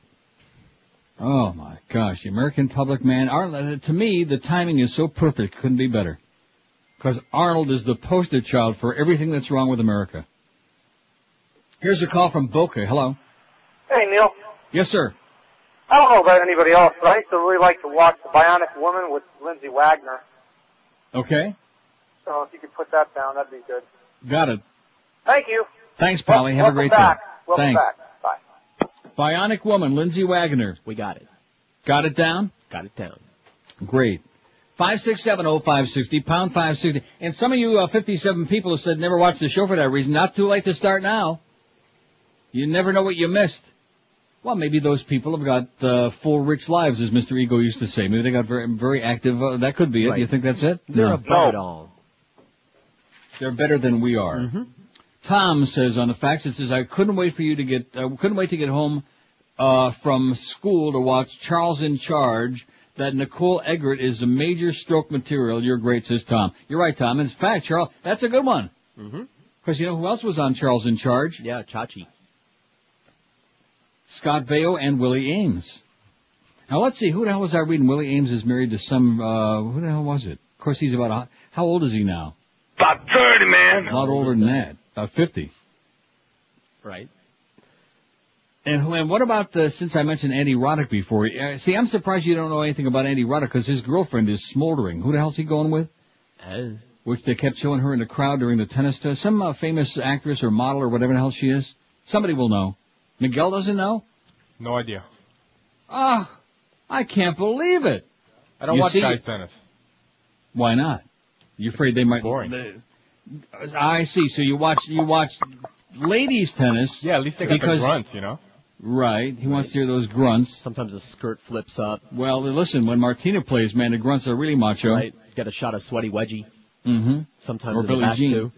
Oh my gosh, the American public man. Arnold, uh, to me, the timing is so perfect, couldn't be better. Because Arnold is the poster child for everything that's wrong with America. Here's a call from Boca. Hello. Hey, Neil. Yes, sir. I don't know about anybody else, but I used to really like to watch The Bionic Woman with Lindsay Wagner. Okay. So if you could put that down, that'd be good. Got it. Thank you. Thanks, Polly. Have a great back. day. Welcome Thanks. back. Bye. Bionic Woman, Lindsay Wagner. We got it. Got it down? Got it down. Great. Five six seven oh five sixty pound five sixty. And some of you uh, fifty seven people have said never watched the show for that reason. Not too late to start now. You never know what you missed. Well, maybe those people have got uh, full rich lives, as Mr. Ego used to say. Maybe they got very very active. Uh, that could be it. Right. You think that's it? They're no. above it all. They're better than we are. Mm-hmm. Tom says on the fax, it says, I couldn't wait for you to get, uh, couldn't wait to get home, uh, from school to watch Charles in Charge. That Nicole Eggert is a major stroke material. You're great, says Tom. You're right, Tom. In fact, Charles, that's a good one. Mm-hmm. Because you know who else was on Charles in Charge? Yeah, Chachi. Scott Baio and Willie Aames. Now let's see, who the hell was I reading? Willie Aames is married to some, uh, who the hell was it? Of course he's about, a, how old is he now? About 30, man. A lot older than that. About 50. Right. And, who- and what about uh, since I mentioned Andy Roddick before? Uh, see, I'm surprised you don't know anything about Andy Roddick because his girlfriend is smoldering. Who the hell's he going with? Uh, Which they kept showing her in the crowd during the tennis test. Some uh, famous actress or model or whatever the hell she is. Somebody will know. Miguel doesn't know. No idea. Ah, I can't believe it. I don't You watch see- guys tennis. Why not? You afraid they might? Boring. I see. So you watch you watch ladies tennis. Yeah, at least they got because the grunts, you know. right. He wants to hear those grunts. Sometimes the skirt flips up. Well, listen, when Martina plays, man, the grunts are really macho. Right. Get a shot of sweaty wedgie. Mm-hmm. Sometimes Or in Billie Jean. too.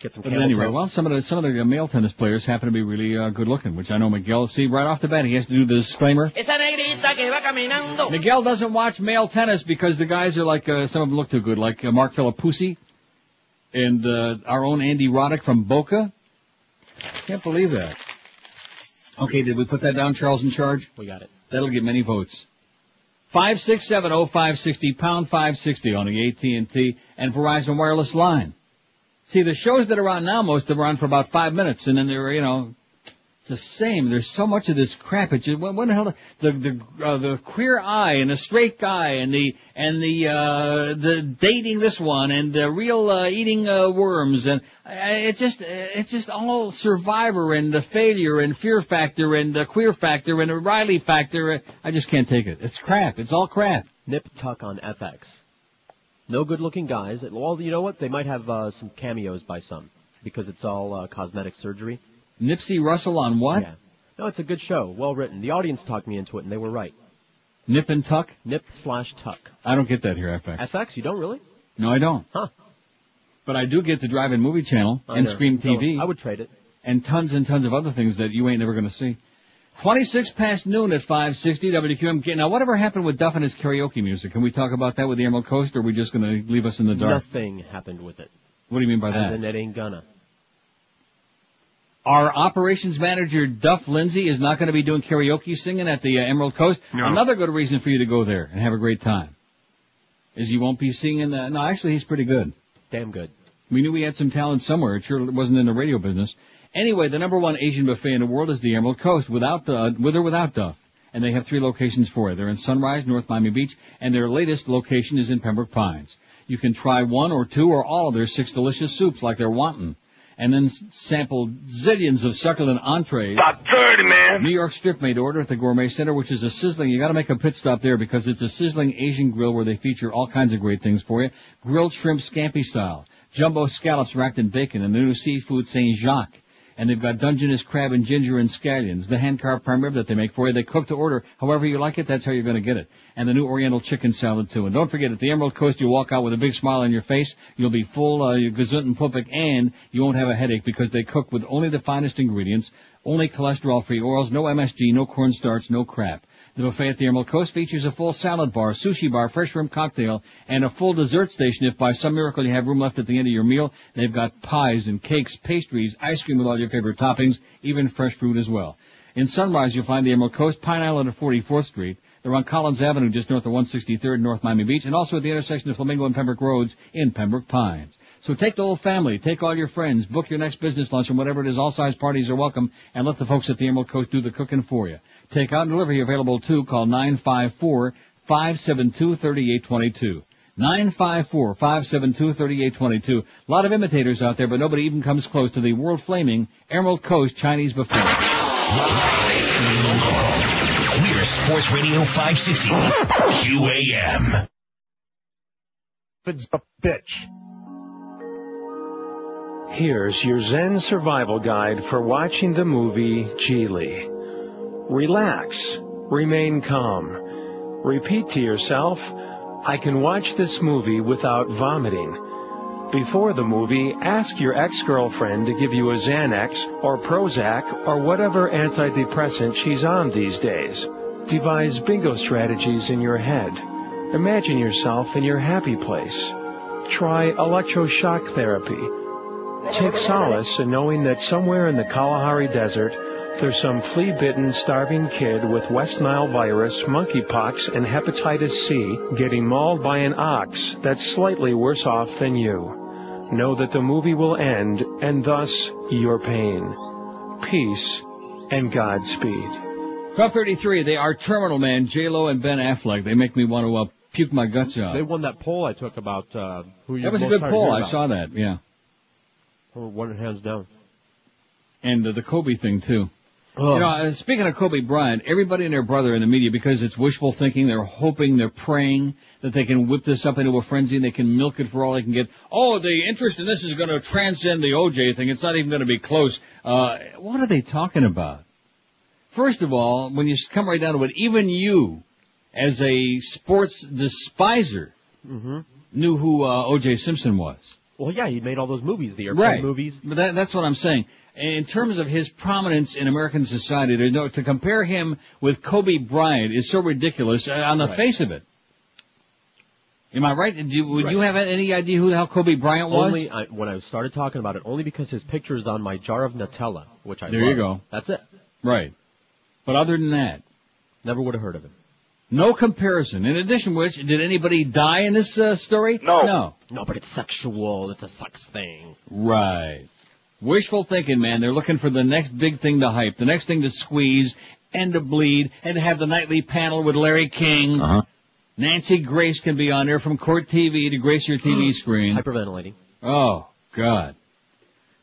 Get some But anyway, toe. well, some of the some of the male tennis players happen to be really uh, good looking, which I know Miguel. See, right off the bat, he has to do the disclaimer. Esa negrita que va caminando. Miguel doesn't watch male tennis because the guys are like uh, some of them look too good, like uh, Mark Filippucci and uh, our own Andy Roddick from Boca. Can't believe that. Okay, did we put that down? Charles in charge. We got it. That'll get many votes. Five six seven oh five sixty pound five sixty on the AT and T and Verizon wireless line. See, the shows that are on now, most of them are on for about five minutes, and then they're, you know, it's the same. There's so much of this crap. It's just, when, when the hell the the uh, the queer eye and the straight guy and the and the uh the dating this one and the real uh, eating uh, worms and uh, it just it's just all survivor and the failure and fear factor and the queer factor and the Riley factor. I just can't take it. It's crap. It's all crap. Nip Tuck on FX. No good looking guys. Well, you know what? They might have uh, some cameos by some because it's all uh, cosmetic surgery. Nipsey Russell on what? Yeah. No, it's a good show. Well written. The audience talked me into it and they were right. Nip and tuck? Nip slash tuck. I don't get that here, FX. FX, you don't really? No, I don't. Huh. But I do get the drive-in movie channel I and know. Scream So, TV. I would trade it. and tons and tons of other things that you ain't never going to see. 26 past noon at 560 WQM. Now, whatever happened with Duff and his karaoke music? Can we talk about that with the Emerald Coast, or are we just going to leave us in the dark? Nothing happened with it. What do you mean by As that? in it ain't gonna. Our operations manager, Duff Lindsay, is not going to be doing karaoke singing at the uh, Emerald Coast. No. Another good reason for you to go there and have a great time is you won't be singing. Uh, no, actually, he's pretty good. Damn good. We knew we had some talent somewhere. It sure wasn't in the radio business. Anyway, the number one Asian buffet in the world is the Emerald Coast, without uh, with or without Duff. And they have three locations for it. They're in Sunrise, North Miami Beach, and their latest location is in Pembroke Pines. You can try one or two or all of their six delicious soups like they're wanting. And then sampled zillions of succulent entrees. About 30, man. New York strip made order at the Gourmet Center, which is a sizzling, you gotta make a pit stop there because it's a sizzling Asian grill where they feature all kinds of great things for you. Grilled shrimp scampi style, jumbo scallops wrapped in bacon, and the new seafood Saint Jacques. And they've got Dungeness crab and ginger and scallions, the hand-carved prime rib that they make for you. They cook to order. However you like it, that's how you're gonna get it. And the new Oriental chicken salad too. And don't forget, at the Emerald Coast, you walk out with a big smile on your face. You'll be full, uh, gesund and pupik, and you won't have a headache because they cook with only the finest ingredients, only cholesterol-free oils, no MSG, no cornstarch, no crap. The buffet at the Emerald Coast features a full salad bar, sushi bar, fresh room cocktail, and a full dessert station if by some miracle you have room left at the end of your meal. They've got pies and cakes, pastries, ice cream with all your favorite toppings, even fresh fruit as well. In Sunrise, you'll find the Emerald Coast, Pine Island at 44th Street. They're on Collins Avenue, just north of 163rd in North Miami Beach, and also at the intersection of Flamingo and Pembroke Roads in Pembroke Pines. So take the whole family, take all your friends, book your next business lunch and whatever it is, all size parties are welcome, and let the folks at the Emerald Coast do the cooking for you. Take out and delivery available too. Call 954-572-3822. 954-572-3822. A lot of imitators out there, but nobody even comes close to the world flaming Emerald Coast Chinese buffet. Sports Radio 560 QAM. It's a bitch. Here's your Zen survival guide for watching the movie Gigli. Relax. Remain calm. Repeat to yourself, I can watch this movie without vomiting. Before the movie, ask your ex-girlfriend to give you a Xanax or Prozac or whatever antidepressant she's on these days. Devise bingo strategies in your head. Imagine yourself in your happy place. Try electroshock therapy. Take solace in knowing that somewhere in the Kalahari Desert, there's some flea-bitten, starving kid with West Nile virus, monkeypox, and hepatitis C getting mauled by an ox that's slightly worse off than you. Know that the movie will end, and thus your pain. Peace and Godspeed. 1233, they are Terminal Man, J-Lo and Ben Affleck. They make me want to uh, puke my guts out. They won that poll I took about uh, who you That was a good poll. I saw that, yeah. Or one hands down. And uh, the Kobe thing too. Oh. You know, uh, speaking of Kobe Bryant, everybody and their brother in the media, because it's wishful thinking, they're hoping, they're praying that they can whip this up into a frenzy and they can milk it for all they can get. Oh, the interest in this is going to transcend the OJ thing. It's not even going to be close. Uh, what are they talking about? First of all, when you come right down to it, even you, as a sports despiser, Mm-hmm. knew who uh, OJ Simpson was. Well, yeah, he made all those movies, the airplane Right. movies. But that, that's what I'm saying. In terms of his prominence in American society, there's no, to compare him with Kobe Bryant is so ridiculous uh, on the Right. face of it. Am I right? Do would Right. you have any idea who the hell Kobe Bryant was? Only I, when I started talking about it, only because his picture is on my jar of Nutella, which I There you go. That's it. Right. But other than that, Never would have heard of him. no comparison. In addition to which, did anybody die in this uh, story? No. No. No, but it's sexual. It's a sex thing. Right. Wishful thinking, man. They're looking for the next big thing to hype, the next thing to squeeze and to bleed, and to have the nightly panel with Larry King. Uh-huh. Nancy Grace can be on there from Court TV to grace your TV screen. Hyperventilating. Oh, God.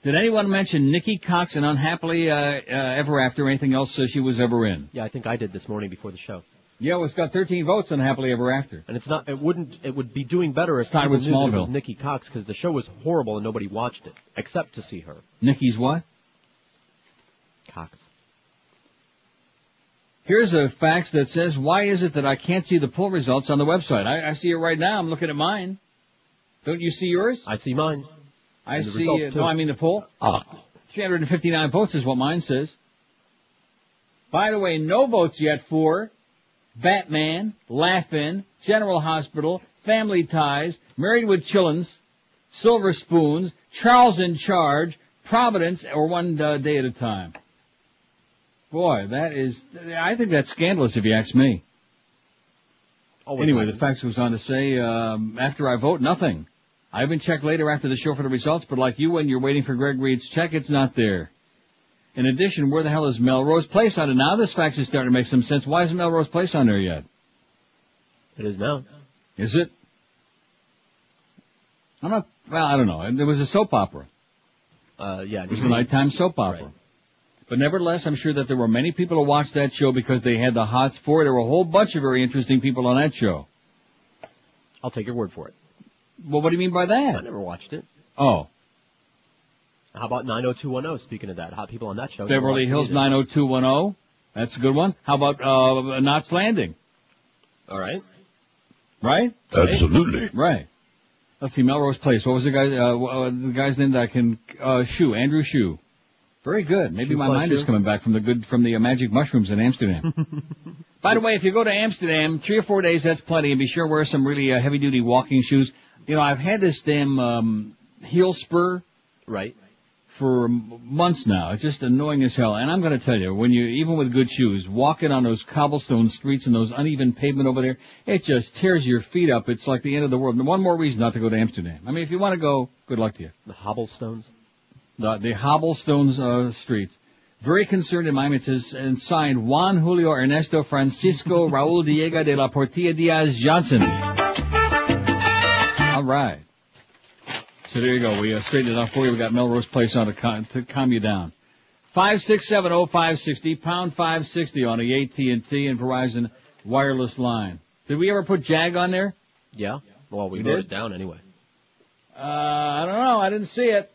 Did anyone mention Nikki Cox and Unhappily uh, uh, Ever After or anything else uh, she was ever in? Yeah, I think I did this morning before the show. Yeah, well, it's got 13 votes on Happily Ever After. And it's not. It wouldn't. It would be doing better if people with knew that it was Smallville. Nikki Cox because the show was horrible and nobody watched it except to see her. Nikki's what? Cox. Here's a fax that says, why is it that I can't see the poll results on the website? I, I see it right now. I'm looking at mine. Don't you see yours? I see mine. I see, uh, no, I mean the poll. Ah. 359 votes is what mine says. By the way, no votes yet for Batman, Laugh-In, General Hospital, Family Ties, Married with Chillins, Silver Spoons, Charles in Charge, Providence, or One uh, Day at a Time. Boy, that is, I think that's scandalous if you ask me. Anyway, happens. the fax goes on to say, um, after I vote, nothing. I haven't checked later after the show for the results, but like you when you're waiting for Greg Reed's check, it's not there. In addition, where the hell is Melrose Place on it? Now this fax is starting to make some sense. Why isn't Melrose Place on there yet? It is now. Is it? I'm not, well, I don't know. There was a soap opera. Uh, yeah. It was a nighttime soap opera. But nevertheless, I'm sure that there were many people who watched that show because they had the hots for it. There were a whole bunch of very interesting people on that show. I'll take your word for it. Well, what do you mean by that? I that? never watched it. Oh, How about 90210? Speaking of that, hot people on that show. Beverly Hills watched it 90210. That's a good one. How about, uh, Knots Landing? All right. Right? Absolutely. Right. Let's see, Melrose Place. What was the guy, uh, uh, the guy's name that I can, uh, Shue, Andrew Shue. Very good. Maybe Shue my plus mind is coming back from the good, from the uh, magic mushrooms in Amsterdam. By the way, if you go to Amsterdam, three or four days, that's plenty, and be sure to wear some really uh, heavy duty walking shoes. You know, I've had this damn, um, heel spur Right. for months now. It's just annoying as hell. And I'm going to tell you, when you, even with good shoes, walking on those cobblestone streets and those uneven pavement over there, it just tears your feet up. It's like the end of the world. And one more reason not to go to Amsterdam. I mean, if you want to go, good luck to you. The Hobblestones. The, the hobblestones, uh, streets. Very concerned in Miami. It says, and signed Juan Julio Ernesto Francisco Raul Diego de la Portilla Diaz Johnson. Right. So there you go. We uh, straightened it out for you. We got Melrose Place on to, calm, to calm you down. Five six seven oh five sixty pound five sixty on the AT and T and Verizon wireless line. Did we ever put Jag on there? Yeah. Well, we, We wrote did? it down anyway. Uh, I don't know. I didn't see it.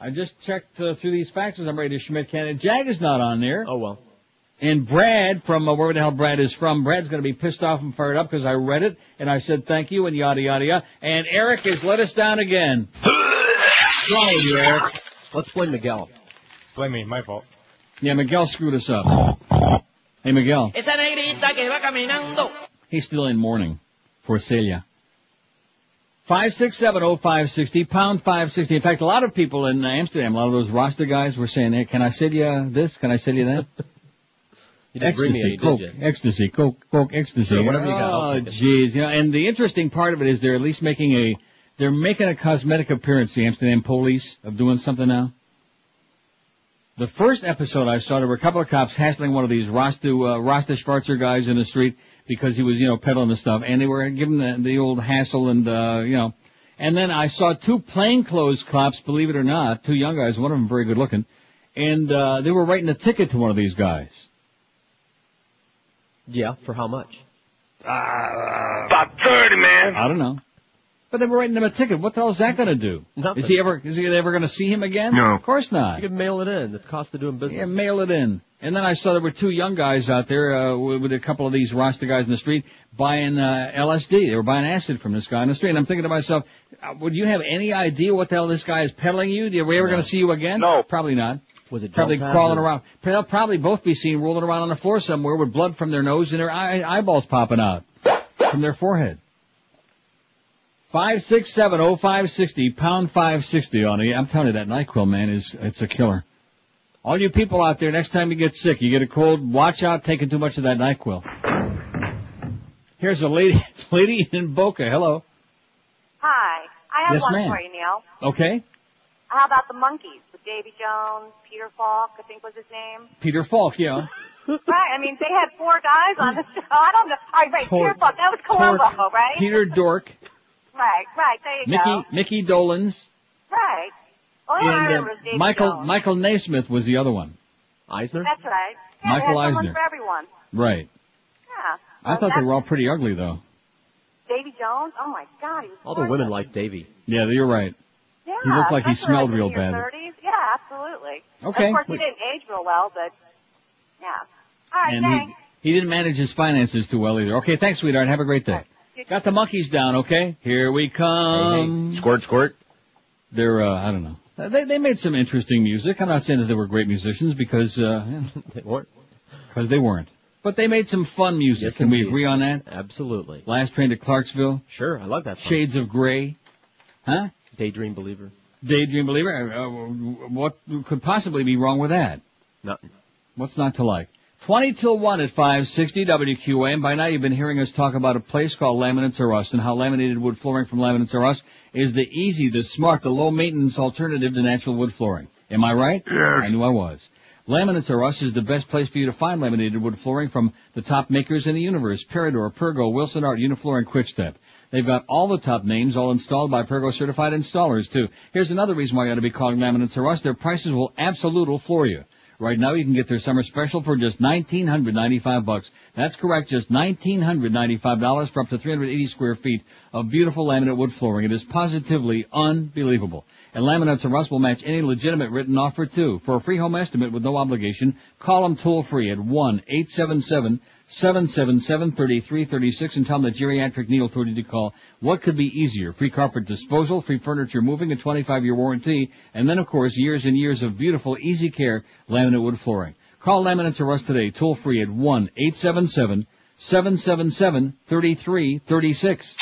I just checked uh, through these faxes. I'm ready to Schmidt candidate. Jag is not on there. Oh well. And Brad from uh, wherever the hell Brad is from, Brad's going to be pissed off and fired up because I read it and I said thank you and yada yada yada. And Eric has let us down again. What's wrong with you, Eric? Let's blame Miguel. Blame me, my fault. Yeah, Miguel screwed us up. Hey, Miguel. Esa negrita que va caminando. He's still in mourning for Celia. Five six seven oh five sixty pound five sixty. In fact, a lot of people in Amsterdam, a lot of those Rasta guys were saying, "Hey, can I sell you this? Can I sell you that?" You didn't bring me ecstasy, any, coke, did you? ecstasy, coke, coke, ecstasy. Sure, whatever you got, Oh, jeez, you know. And the interesting part of it is they're at least making a, they're making a cosmetic appearance. The Amsterdam police of doing something now. The first episode I saw, there were a couple of cops hassling one of these Rasta, uh, Rasta Schwarzer guys in the street because he was, you know, peddling the stuff, and they were giving the, the old hassle and, uh, you know. And then I saw two plainclothes cops, believe it or not, two young guys, one of them very good looking, and, uh, they were writing a ticket to one of these guys. Yeah. For how much? Uh, About 30, man. I don't know. But they were writing him a ticket. What the hell is that going to do? Nothing. Is he ever is he ever going to see him again? No. Of course not. You could mail it in. The cost of doing business. Yeah, mail it in. And then I saw there were two young guys out there uh, with, with a couple of these Rasta guys in the street buying uh, LSD. They were buying acid from this guy in the street. And I'm thinking to myself, uh, would you have any idea what the hell this guy is peddling you? Are we ever No. going to see you again? No. Probably not. Was it Probably crawling or- around. They'll probably both be seen rolling around on the floor somewhere with blood from their nose and their eye- eyeballs popping out from their forehead. Five six seven oh five sixty pound five sixty on it. I'm telling you that Nyquil man is it's a killer. All you people out there, next time you get sick, you get a cold, watch out taking too much of that Nyquil. Here's a lady, lady in Boca. Hello. Hi. I have Yes, one ma'am. for you, Neil. Okay. How about the Monkees with Davy Jones, Peter Falk, I think was his name? Peter Falk, yeah. right. I mean, they had four guys on the show. I don't know. All right, right. Tor- Peter Falk. That was Columbo, Tork, right? Peter Dork, Right, right. There you Mickey, go. Mickey Dolenz, Right. All I and remember uh, is Davy Michael, Jones. Michael Nesmith was the other one. Eisner? That's right. Yeah, Michael they had someone Eisner. for everyone. Right. Yeah. I Well, thought they were all pretty ugly though. Davy Jones. Oh my God, he was. All the women like Davy. Yeah, you're right. Yeah. He looked like he smelled like real bad. 30s. Yeah, absolutely. Okay. Of course, he didn't age real well, but yeah. All right, and thanks. he, he didn't manage his finances too well either. Okay, thanks, sweetheart. Have a great day. Got the Monkees down, okay? Here we come. Squirt, squirt. They're, uh, I don't know. They, they made some interesting music. I'm not saying that they were great musicians because, uh, They weren't. Because they weren't. But they made some fun music. Yes, Can we agree on that? Absolutely. Last Train to Clarksville, Sure, I love that. Song. Shades of Grey, huh? Daydream Believer. Daydream Believer. Uh, what could possibly be wrong with that? Nothing. What's not to like? 20 till 1 at 560 WQA, and by now you've been hearing us talk about a place called Laminates or Us and how laminated wood flooring from Laminates or Us is the easy, the smart, the low maintenance alternative to natural wood flooring. Am I right? Yes. I knew I was. Laminates or Us is the best place for you to find laminated wood flooring from the top makers in the universe, Peridor, Pergo, Wilsonart, Unifloor, and Quickstep. They've got all the top names, all installed by Pergo certified installers too. Here's another reason why you ought to be calling Laminates or Us. Their prices will absolutely floor you. Right now you can get their summer special for just 1,995 bucks. That's correct, just $1,995 for up to 380 square feet of beautiful laminate wood flooring. It is positively unbelievable. And Laminates of Us will match any legitimate written offer too. For a free home estimate with no obligation, call them toll free at 1-877-777-3336 and tell them that Geriatric Neil told you to call. What could be easier? Free carpet disposal, free furniture moving, a 25 year warranty, and then of course years and years of beautiful, easy care laminate wood flooring. Call Laminates of Us today, toll free at 1-877-777-3336.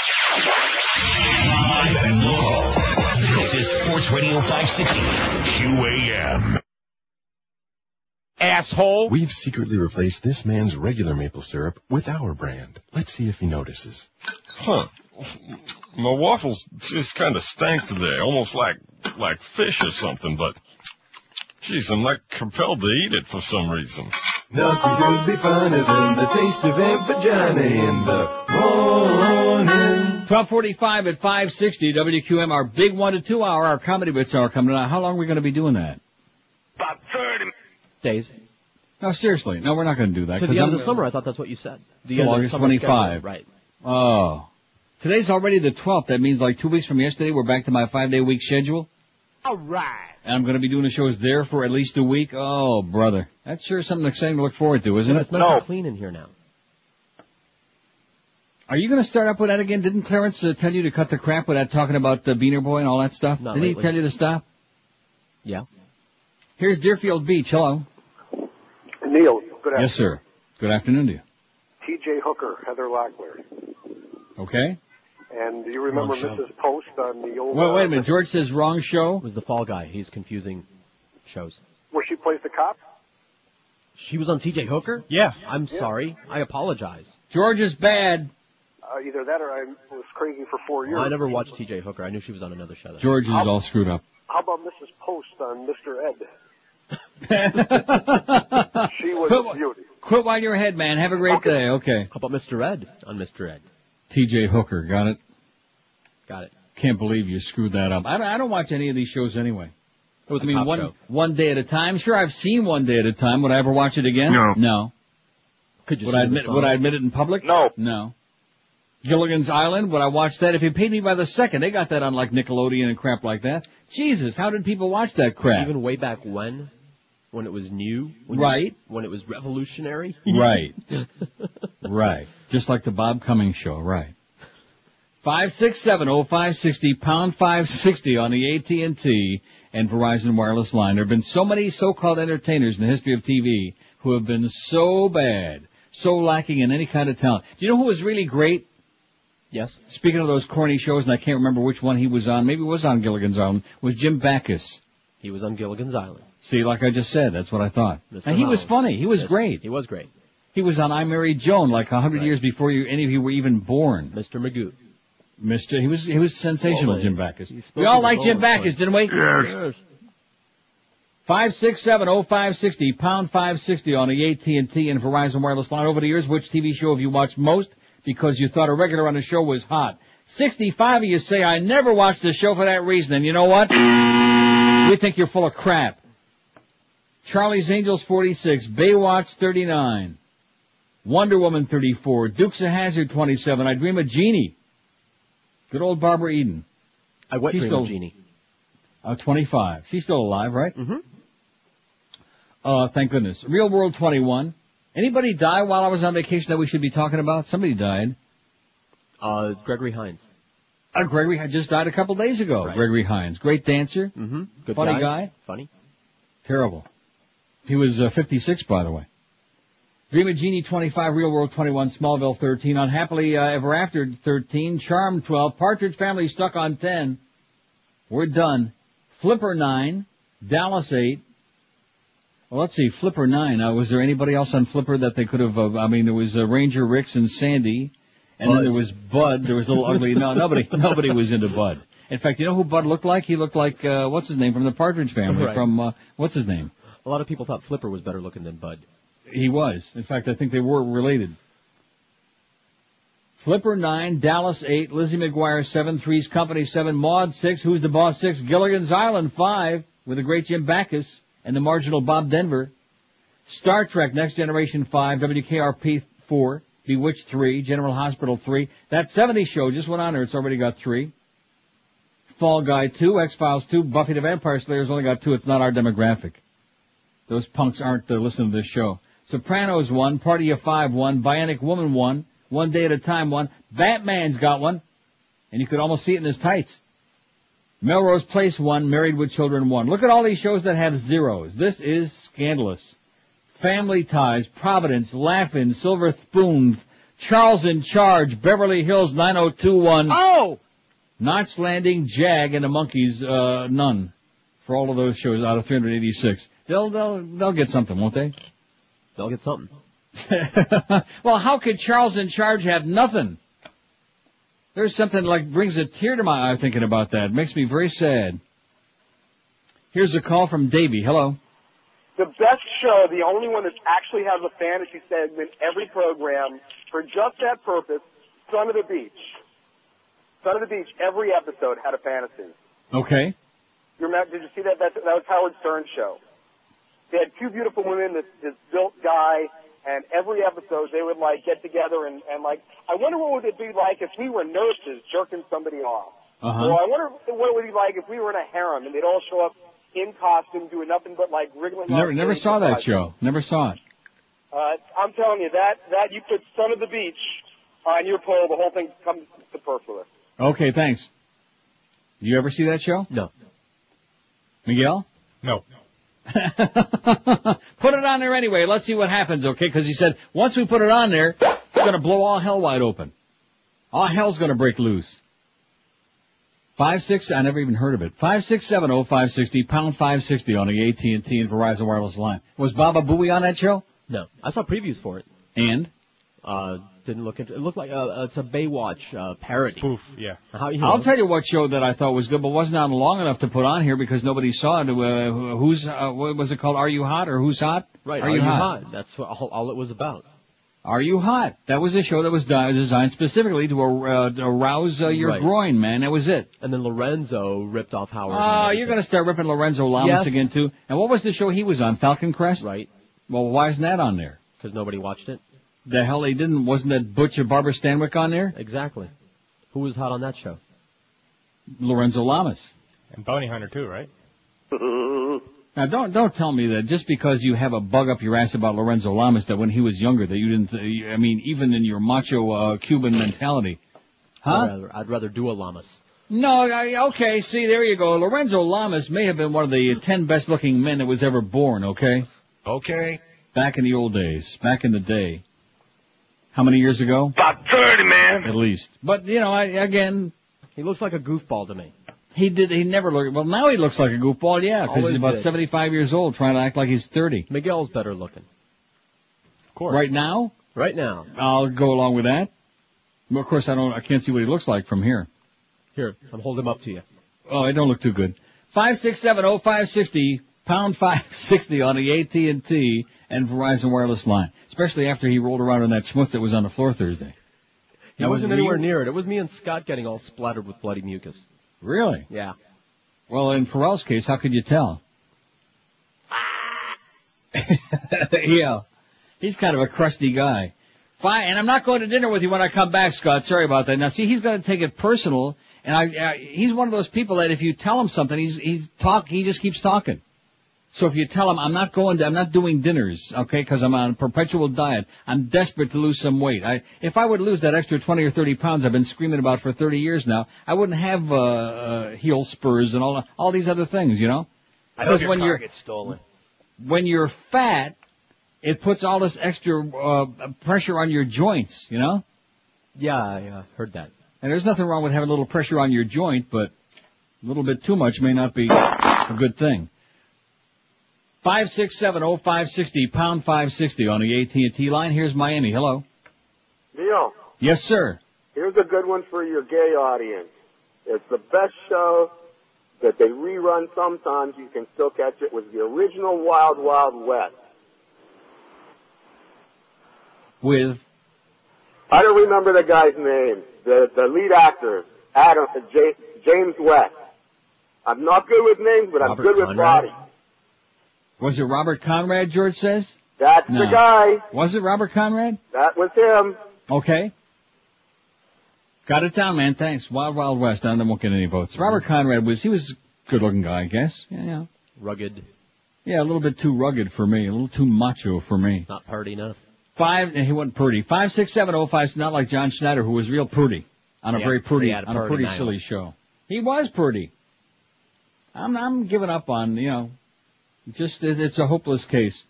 Live and local. This is Sports Radio 560. QAM. Asshole. We've secretly replaced this man's regular maple syrup with our brand. Let's see if he notices. Huh. My waffles just kind of stank today, almost like like fish or something, but geez, I'm like compelled to eat it for some reason. Nothing could be finer than the taste of Aunt Vagina in the morning. 1245 at 560 WQM, our big one to two hour, our comedy bits are coming out. How long are we going to be doing that? About 30. Days. No, seriously. No, we're not going to do that. To 'cause the end I'm- of the summer, I thought that's what you said. The Till end of August summer 25. schedule, Right. Oh. Today's already the 12th. That means like two weeks from yesterday, we're back to my five day week schedule. All right. And I'm going to be doing the shows there for at least a week. Oh, brother. That's sure something exciting to look forward to, isn't Yeah, it? it's nice and clean in here now. Are you going to start up with that again? Didn't Clarence uh, tell you to cut the crap with that talking about the Beaner Boy and all that stuff? Not Didn't lately. he tell you to stop? Yeah. Here's Deerfield Beach. Hello. Neil, good afternoon. Yes, sir. Good afternoon to you. T.J. Hooker, Heather Locklear. Okay. And do you remember Mrs. Post on the old... Wait, wait a uh, minute. George says wrong show. It Was the fall guy? He's confusing shows. Where she plays the cop? She was on T.J. Hooker. Yeah. I'm Yeah. sorry. I apologize. George is bad. Uh, either that or I was crazy for four years. I never watched T.J. Hooker. I knew she was on another show. Though. George is all screwed up. How about Mrs. Post on Mr. Ed? She was Quit, a beauty. quit while you're ahead, man. Have a great day. Okay. How about Mr. Ed on Mr. Ed? T.J. Hooker. Got it. Got it. Can't believe you screwed that up. I don't, I don't watch any of these shows anyway. It was I a mean, one show. one day at a time. Sure, I've seen one day at a time. Would I ever watch it again? No. No. Could you Would I admit? Would I admit it in public? No. No. Gilligan's Island. Would I watch that if you paid me by the second? They got that on like Nickelodeon and crap like that. Jesus, how did people watch that crap? Even way back when, when it was new, when Right. when it was revolutionary. Right. right. Just like the Bob Cummings show, right. Five six seven oh five sixty pound five sixty on the AT and T and Verizon wireless line. There have been so many so-called entertainers in the history of TV who have been so bad, so lacking in any kind of talent. Do you know who was really great? Yes. Speaking of those corny shows, and I can't remember which one he was on. Maybe it was on Gilligan's Island. Was Jim Backus? He was on Gilligan's Island. See, like I just said, that's what I thought. Mr. And he was Howard. funny. He was Yes, great. He was great. He was on I Married Joan like a hundred Right. years before you, any of you were even born. Mr. Magoo. Mister, he was he was sensational, Jim. Backus. We all his like Jim Backus, didn't we? Yes. Five six seven oh five sixty pound five sixty on the AT and T and Verizon wireless line. Over the years, which TV show have you watched most because you thought a regular on the show was hot? Sixty five of you say I never watched the show for that reason, and you know what? We think you're full of crap. Charlie's Angels forty six, Baywatch thirty nine, Wonder Woman thirty four, Dukes of Hazzard twenty seven. I Dream of Jeannie. Good old Barbara Eden. I wet She's dream still- of Jeannie. Uh, 25. She's still alive, right? Mm-hmm. Uh, thank goodness. Real World 21. Anybody die while I was on vacation that we should be talking about? Somebody died. Uh, Gregory Hines. Uh, Gregory had just died a couple days ago. Right. Gregory Hines. Great dancer. Mm-hmm. Good Funny guy. guy. Funny. Terrible. He was uh, 56, by the way. Dream of Jeannie 25, Real World 21, Smallville 13, Unhappily uh, Ever After 13, Charm 12, Partridge Family stuck on 10. We're done. Flipper 9, Dallas 8. Well, let's see, Flipper 9. Uh, was there anybody else on Flipper that they could have, uh, I mean, there was uh, Ranger Ricks and Sandy. And then there was Bud. There was a little ugly. No, nobody, nobody was into Bud. In fact, you know who Bud looked like? He looked like, uh, what's his name from the Partridge Family? Right. From, uh, what's his name? A lot of people thought Flipper was better looking than Bud. He was. In fact, I think they were related. Flipper 9, Dallas 8, Lizzie McGuire 7, Three's Company 7, Maude 6, Who's the Boss 6, Gilligan's Island 5, with the great Jim Backus and the marginal Bob Denver. Star Trek Next Generation 5, WKRP 4, Bewitched 3, General Hospital 3. That 70 show just went on there. It's already got 3. Fall Guy 2, X-Files 2, Buffy the Vampire Slayer's only got 2. It's not our demographic. Those punks aren't listening to this show. Sopranos 1, Party of 5 1, Bionic Woman 1, One Day at a Time 1, Batman's got one, and you could almost see it in his tights. Melrose Place 1, Married with Children 1. Look at all these shows that have zeros. This is scandalous. Family Ties, Providence, Laugh-In, Silver Spoon, Charles in Charge, Beverly Hills 9021. Oh! Knots Landing, Jag, and the Monkees, uh, none. For all of those shows out of 386. They'll, they'll, they'll get something, won't they? They'll get something. well, how could Charles in Charge have nothing? There's something like brings a tear to my eye thinking about that. It makes me very sad. Here's a call from Davy. Hello. The best show, the only one that actually has a fantasy segment every program for just that purpose, Son of the Beach. Son of the Beach, every episode had a fantasy. Okay. You remember, did you see that? That, that was Howard Stern's show. They had two beautiful women, this, this built guy, and every episode they would like get together and, and like, I wonder what would it be like if we were nurses jerking somebody off. Uh-huh. Or I wonder what it would be like if we were in a harem and they'd all show up in costume doing nothing but like wriggling. Never, never saw that beside show. Never saw it. uh, I'm telling you that that you put Son of the Beach on your poll, the whole thing comes superfluous. Okay, thanks. You ever see that show? No. Miguel? No. put it on there anyway. Let's see what happens, okay? Because he said once we put it on there, it's going to blow all hell wide open. All hell's going to break loose. Five six. I never even heard of it. Five six seven oh five sixty pound five sixty on the AT and T and Verizon wireless line. Was Baba Booey on that show? No. I saw previews for it. And Uh, didn't look into it. looked like, uh, it's a Baywatch, uh, parody. Poof, yeah. How, you I'll tell you what show that I thought was good, but wasn't on long enough to put on here because nobody saw it. Uh, who's uh, what was it called? Are you hot or who's hot? Right, Are, you, hot? That's what, all, all it was about. Are you hot? That was a show that was designed specifically to uh, to arouse uh, your Right. groin, man. That was it. And then Lorenzo ripped off Howard. Oh, you're going to start ripping Lorenzo Lamas Yes. again too. And what was the show he was on? Falcon Crest. Right. Well, why isn't that on there? Because nobody watched it. The hell he didn't. Wasn't that Butch and Barbara Stanwyck on there? Exactly. Who was hot on that show? Lorenzo Lamas. And Bounty Hunter too, right? Now don't don't tell me that just because you have a bug up your ass about Lorenzo Lamas that when he was younger that you didn't. Uh, I mean, even in your macho uh, Cuban mentality, I'd huh? rather, I'd rather do a Lamas. No, I, okay. See, there you go. Lorenzo Lamas may have been one of the ten best looking men that was ever born. Okay. Okay. Back in the old days, back in the day. How many years ago? About 30, man. At least. But you know, I, again, He looks like a goofball to me. he did. He never looked. Well, now he looks like a goofball. Yeah, because he's about did. seventy-five years old, trying to act like he's thirty. Miguel's better looking. Of course. Right now, Right now. I'll go along with that. Well, of course, I don't. I can't see what he looks like from here. Here, I'm holding him up to you. Oh, it don't look too good. Five six seven oh five sixty pound five sixty on the AT and T and Verizon wireless line. Especially after he rolled around in that schmutz that was on the floor Thursday. He Now, wasn't were anywhere near it. It was me and Scott getting all splattered with bloody mucus. Really? Yeah. Well, in Ferrall's case, how could you tell? yeah. He's kind of a crusty guy. Fine, and I'm not going to dinner with you when I come back, Scott. Sorry about that. Now, see, he's going to take it personal, and I, I, he's one of those people that if you tell him something, he's he's talk, he just keeps talking. So if you tell them I'm not going to, I'm not doing dinners, okay, because I'm on a perpetual diet. I'm desperate to lose some weight. I, if I would lose that extra 20 or 30 pounds I've been screaming about for 30 years now, I wouldn't have, uh, uh heel spurs and all, all these other things, you know? I hope your when car you're, gets stolen. when you're fat, it puts all this extra uh, pressure on your joints, you know? Yeah, yeah, heard that. And there's nothing wrong with having a little pressure on your joint, but a little bit too much may not be a good thing. Five six seven oh five sixty pound five sixty on the AT and T line. Here's Miami. Hello. Neil, Yes, sir. here's a good one for your gay audience. It's the best show that they rerun sometimes. You can still catch it. Was the original Wild Wild West. With I don't remember the guy's name. The the lead actor, Adam James West. I'm not good with names, but I'm Robert good with Conrad? body. Was it Robert Conrad? George says. That's No. the guy. Was it Robert Conrad? That was him. Okay. Got it down, man. Thanks. Wild Wild West. I won't get any votes. Robert Conrad was he was a good looking guy, I guess. Yeah, yeah. Rugged, Yeah, a little bit too rugged for me, a little too macho for me. not party enough. Five, he wasn't pretty. Five six seven oh five. Not like John Schneider, who was real pretty on a Yeah, very pretty a on a pretty pretty silly show. He was pretty. I'm I'm giving up on you know, just it- it's a hopeless case.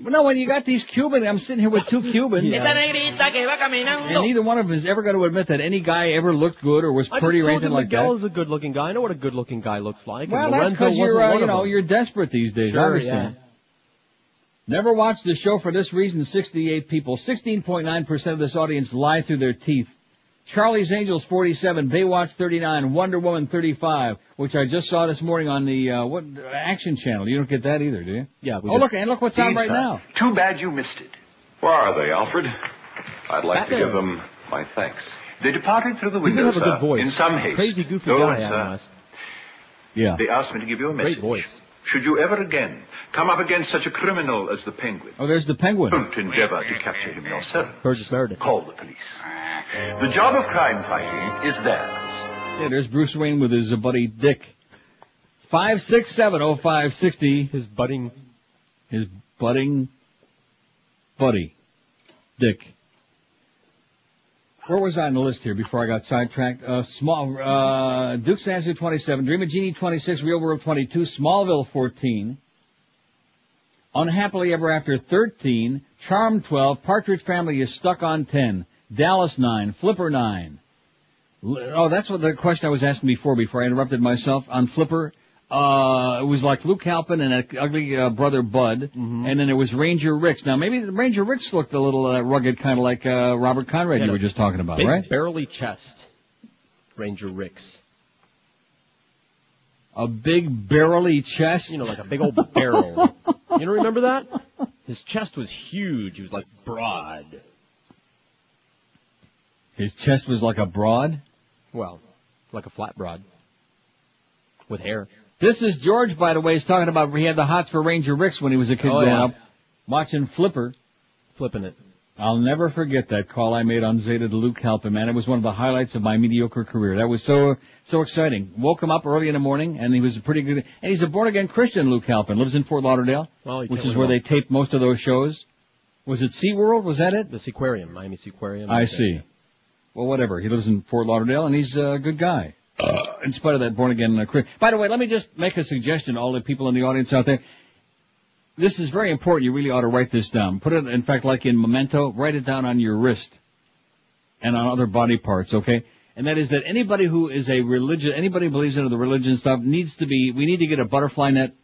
No, when you got these Cubans, I'm sitting here with two Cubans. Esa negrita que va caminando. And neither one of them is ever going to admit that any guy ever looked good or was I pretty just or told anything you like Miguel that. is a good-looking guy. I know what a good-looking guy looks like. Well, and that's because you're, uh, you know, you're desperate these days. I Sure, understand. Never watched the show for this reason. 68 people. 16.9% of this audience lie through their teeth. Charlie's Angels 47, Baywatch 39, Wonder Woman 35, which I just saw this morning on the uh, what Action Channel. You don't get that either, do you? Yeah. Oh, look, and look what's on right now. Too bad you missed it. Where are they, Alfred? I'd like Batman. to give them my thanks. They departed through the window, have a good sir, voice. in some haste. Crazy, goofy Though guy, it's, Adam Yeah. They asked me to give you a Great message. voice. Should you ever again come up against such a criminal as the Penguin, Oh, there's the penguin. don't endeavor to capture him yourself. Burgess Meredith. Call the police. The job of crime fighting is theirs. Yeah, there's Bruce Wayne with his uh, buddy Dick. Five six seven oh five sixty. His budding, his budding buddy, Dick. Where was I on the list here before I got sidetracked? Uh, small, uh, Duke Sansu 27, Dream of Jeannie 26, Real World 22, Smallville 14, Unhappily Ever After 13, Charm 12, Partridge Family is stuck on 10, Dallas 9, Flipper 9. Oh, that's what the question I was asking before, before I interrupted myself on Flipper. Uh, it was like Luke Halpin and that ugly uh, brother Bud, and then it was Ranger Ricks. Now maybe Ranger Ricks looked a little uh, rugged, kind of like uh, Robert Conrad you were just talking about, big right? barrely chest. Ranger Ricks. A big barrely chest. You know, like a big old barrel. you don't remember that? His chest was huge. He was like broad. His chest was like a broad. Well, like a flat broad. With hair. This is George, by the way. He's talking about he had the hots for Ranger Ricks when he was a kid Oh, growing yeah. up, watching Flipper. Flipping it. I'll never forget that call I made on Zeta to Luke Halpin, man. It was one of the highlights of my mediocre career. That was so, so exciting. Woke him up early in the morning and he was a pretty good, and he's a born again Christian, Luke Halpin. Lives in Fort Lauderdale, Well, which is where they taped most of those shows. Was it SeaWorld? Was that it? The Seaquarium, Miami Seaquarium. I see. Well, whatever. He lives in Fort Lauderdale and he's a good guy. in spite of that born again uh, By the way, let me just make a suggestion to all the people in the audience out there. This is very important. You really ought to write this down. Put it, in fact, like in memento, write it down on your wrist and on other body parts, okay? And that is that anybody who is a religion, anybody who believes into the religion stuff needs to be, we need to get a butterfly net.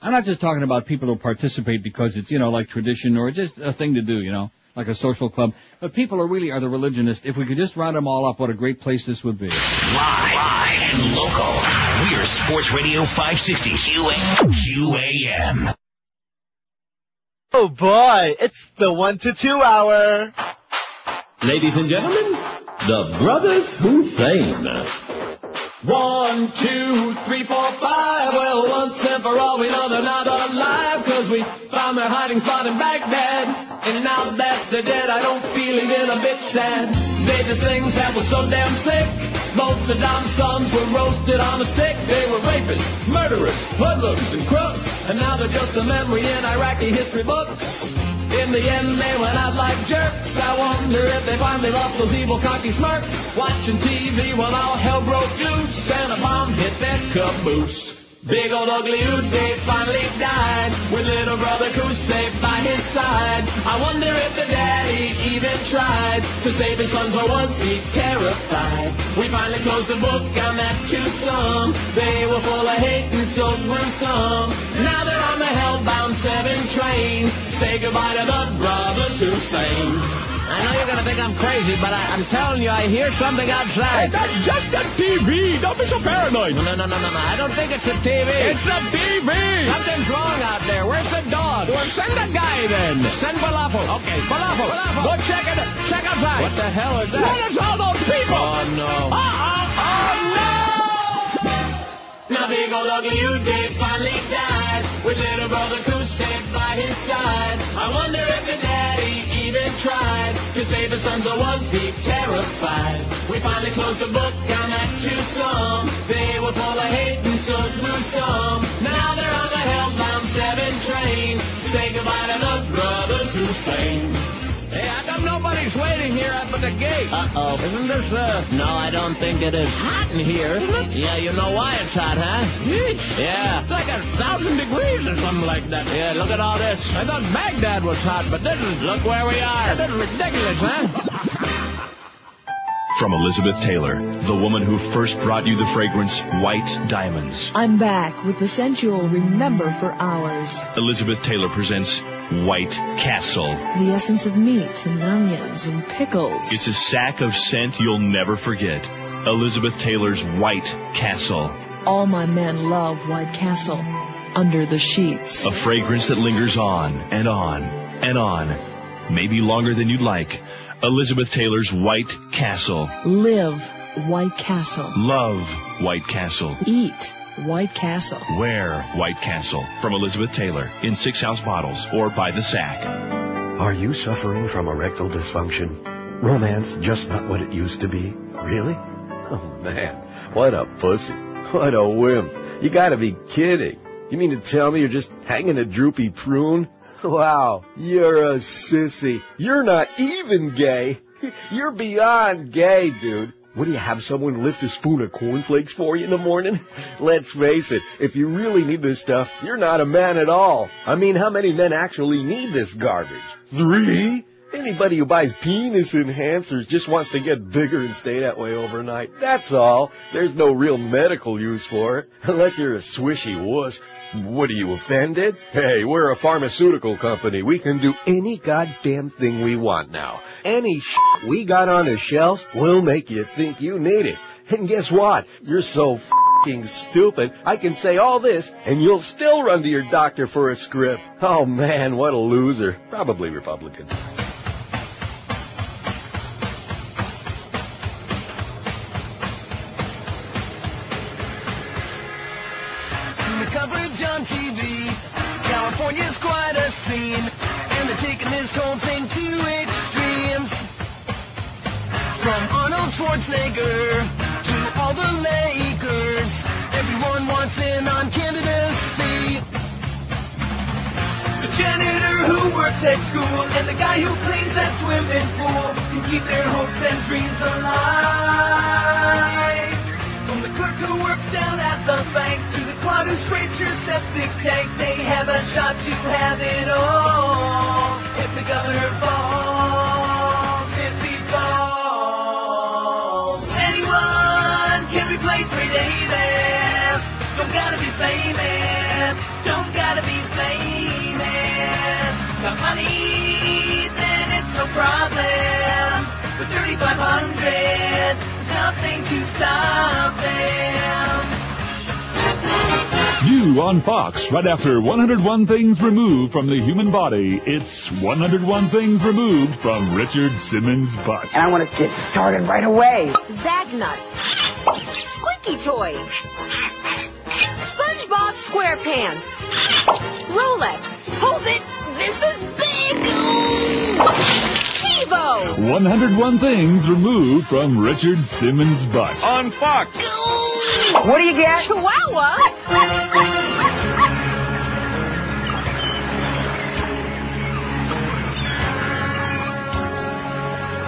I'm not just talking about people who participate because it's, you know, like tradition or just a thing to do, you know, like a social club. But people are really are the religionists, if we could just round them all up, what a great place this would be. Live, live and local. We're Sports Radio 560 QA, QAM. Oh boy, it's the one to two hour. Ladies and gentlemen, the Brothers Hussein. One, two, three, four, five. Well, once and for all, we know they're not alive. Cause we found their hiding spot in Baghdad. And now that they're dead, I don't feel even a bit sad. They did things that were so damn sick. Both Saddam's sons were roasted on a stick. They were rapists, murderers, hoodlums, and crooks. And now they're just a memory in Iraqi history books. In the end, they went out like jerks. I wonder if they finally lost those evil cocky smirks. Watching TV while all hell broke loose and a bomb hit their caboose. Big old ugly Uday finally died with little brother Qusay by his side. I wonder if the daddy even tried to save his sons or was he terrified? We finally closed the book on that twosome. They were full of hate and so gruesome. Now they're on the hellbound seven train. Say goodbye to the brothers Hussein. I know you're gonna think I'm crazy, but I, I'm telling you, I hear something outside. Hey, that's just a TV. Don't be so paranoid. No, no, no, no, no, no. I don't think it's a TV. It's the TV. Something's wrong out there. Where's the dog? Well, send a guy then. Send Falafel. Okay, Falafel. Falafel. Go check it. Check outside. What the hell is that? What is all those people? Oh, no. Uh-oh. Oh, no. Now big old ugly Uday finally died with little brother Qusay by his side. I wonder if the daddy even tried to save his sons or was he terrified? We finally closed the book on that twosome. They were full of hate and so some. Now they're on the hellbound seven train. Say goodbye to the brothers Hussein. Hey, how come nobody's waiting here up at the gate? Uh-oh. Isn't this, uh... No, I don't think it is hot in here. Yeah, you know why it's hot, huh? Yeah. It's like a thousand degrees or something like that. Yeah, look at all this. I thought Baghdad was hot, but this is... Look where we are. This is ridiculous, huh? From Elizabeth Taylor, the woman who first brought you the fragrance White Diamonds. I'm back with the scent you'll remember for hours. Elizabeth Taylor presents White Castle. The essence of meat and onions and pickles. It's a sack of scent you'll never forget. Elizabeth Taylor's White Castle. All my men love White Castle. Under the sheets. A fragrance that lingers on and on and on. Maybe longer than you'd like. Elizabeth Taylor's White Castle. Live White Castle. Love White Castle. Eat White Castle. Wear White Castle. From Elizabeth Taylor in six ounce bottles or by the sack. Are you suffering from erectile dysfunction? Romance just not what it used to be? Really? Oh man, what a pussy. What a wimp. You gotta be kidding. You mean to tell me you're just hanging a droopy prune? Wow, you're a sissy. You're not even gay. You're beyond gay, dude. What do you have someone lift a spoon of cornflakes for you in the morning? Let's face it, if you really need this stuff, you're not a man at all. I mean, how many men actually need this garbage? Three? Anybody who buys penis enhancers just wants to get bigger and stay that way overnight. That's all. There's no real medical use for it. Unless you're a swishy wuss. What are you offended? Hey, we're a pharmaceutical company. We can do any goddamn thing we want now. Any shit we got on a shelf will make you think you need it. And guess what? You're so fing stupid. I can say all this and you'll still run to your doctor for a script. Oh man, what a loser. Probably Republican. On TV. California's quite a scene, and they're taking this whole thing to extremes. From Arnold Schwarzenegger to all the Lakers, everyone wants in on candidacy. The janitor who works at school and the guy who cleans that swimming pool can keep their hopes and dreams alive. Clerk who works down at the bank to the clown who scrapes your septic tank, they have a shot to have it all. If the governor falls, if he falls, anyone can replace me, Davis. Don't gotta be famous, don't gotta be famous. Got money, then it's no problem. But 3,500 is nothing to stop them. New on Fox, right after 101 Things Removed from the Human Body, it's 101 Things Removed from Richard Simmons' Butt. And I want to get started right away. Zag Nuts. Squeaky Toy. SpongeBob SquarePants. Rolex. Hold it. This is big. TiVo. 101 Things Removed from Richard Simmons' Butt. On Fox. What do you get? Chihuahua.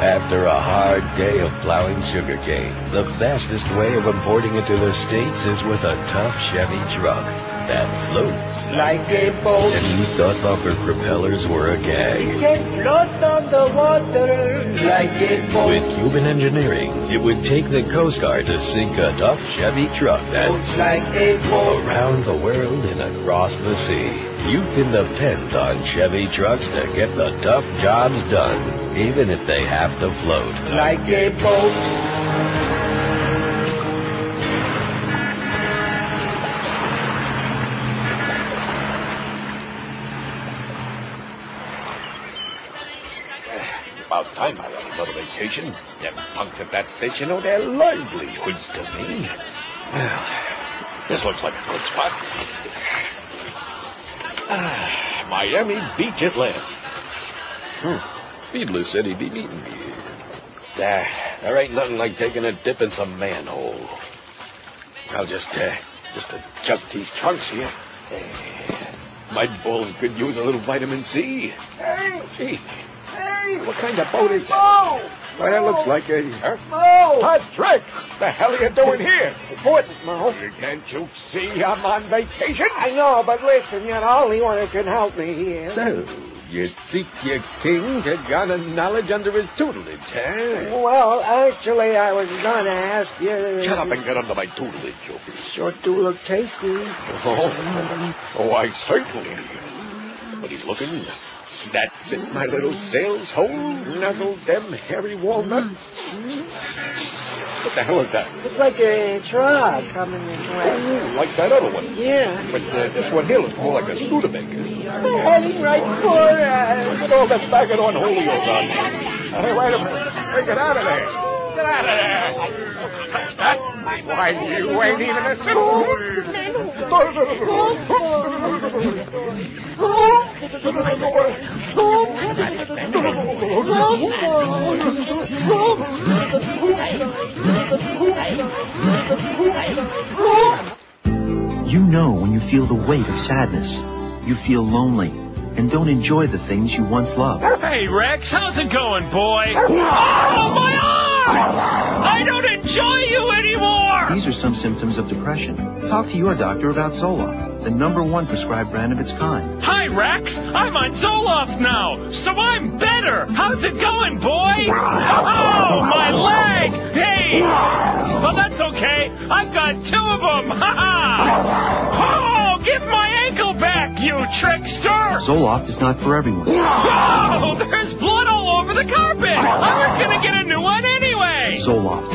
after a hard day of plowing sugarcane. The fastest way of importing it to the States is with a tough Chevy truck that floats. Like a boat. And you thought bumper propellers were a gag. can float on the water like a boat. With Cuban engineering, it would take the Coast Guard to sink a tough Chevy truck that's like a boat. around the world and across the sea. You can depend on Chevy trucks to get the tough jobs done, even if they have to float. Like a boat. Vacation. Them punks at that station owe their livelihoods to me. Well, this looks like a good spot. Ah, Miami Beach at last. Hmm. Needless said he'd be meeting me. There, there ain't nothing like taking a dip in some manhole. I'll just, uh, just adjust these trunks here. My balls could use a little vitamin C. Hey, jeez. Hey, what kind of boat is that? Why, that looks like a... Mo! Oh! Patrick! The hell are you doing here? It's important, Mo. Can't you see I'm on vacation? I know, but listen, you're the only one who can help me here. So, you think your king had got a knowledge under his tutelage, huh? Well, actually, I was gonna ask you... Shut up and get under my tutelage, you Sure do look tasty. Oh, oh, I certainly. But he's looking. That's it, my little sails hole. Nuzzle them hairy walnuts. What the hell is that? It's like a truck coming this way. Oh, like that other one. Yeah. But uh, this one here looks more like a Studebaker. Heading right for us. Look at all that bag of unholy on Hey, wait a minute. Hey, get out of there. Get out of there. Why, you ain't even a You know when you feel the weight of sadness. You feel lonely and don't enjoy the things you once loved. Hey, Rex, how's it going, boy? Oh, my arm! I don't enjoy you anymore! These are some symptoms of depression. Talk to your doctor about Zoloft, the number one prescribed brand of its kind. Hi, Rex. I'm on Zoloft now, so I'm better. How's it going, boy? Oh, my leg! Hey! Well, that's okay. I've got two of them. Ha ha! Oh! Give my ankle back, you trickster! Zoloft is not for everyone. Oh, there's blood all over the carpet. I was gonna get a new one anyway. Zoloft.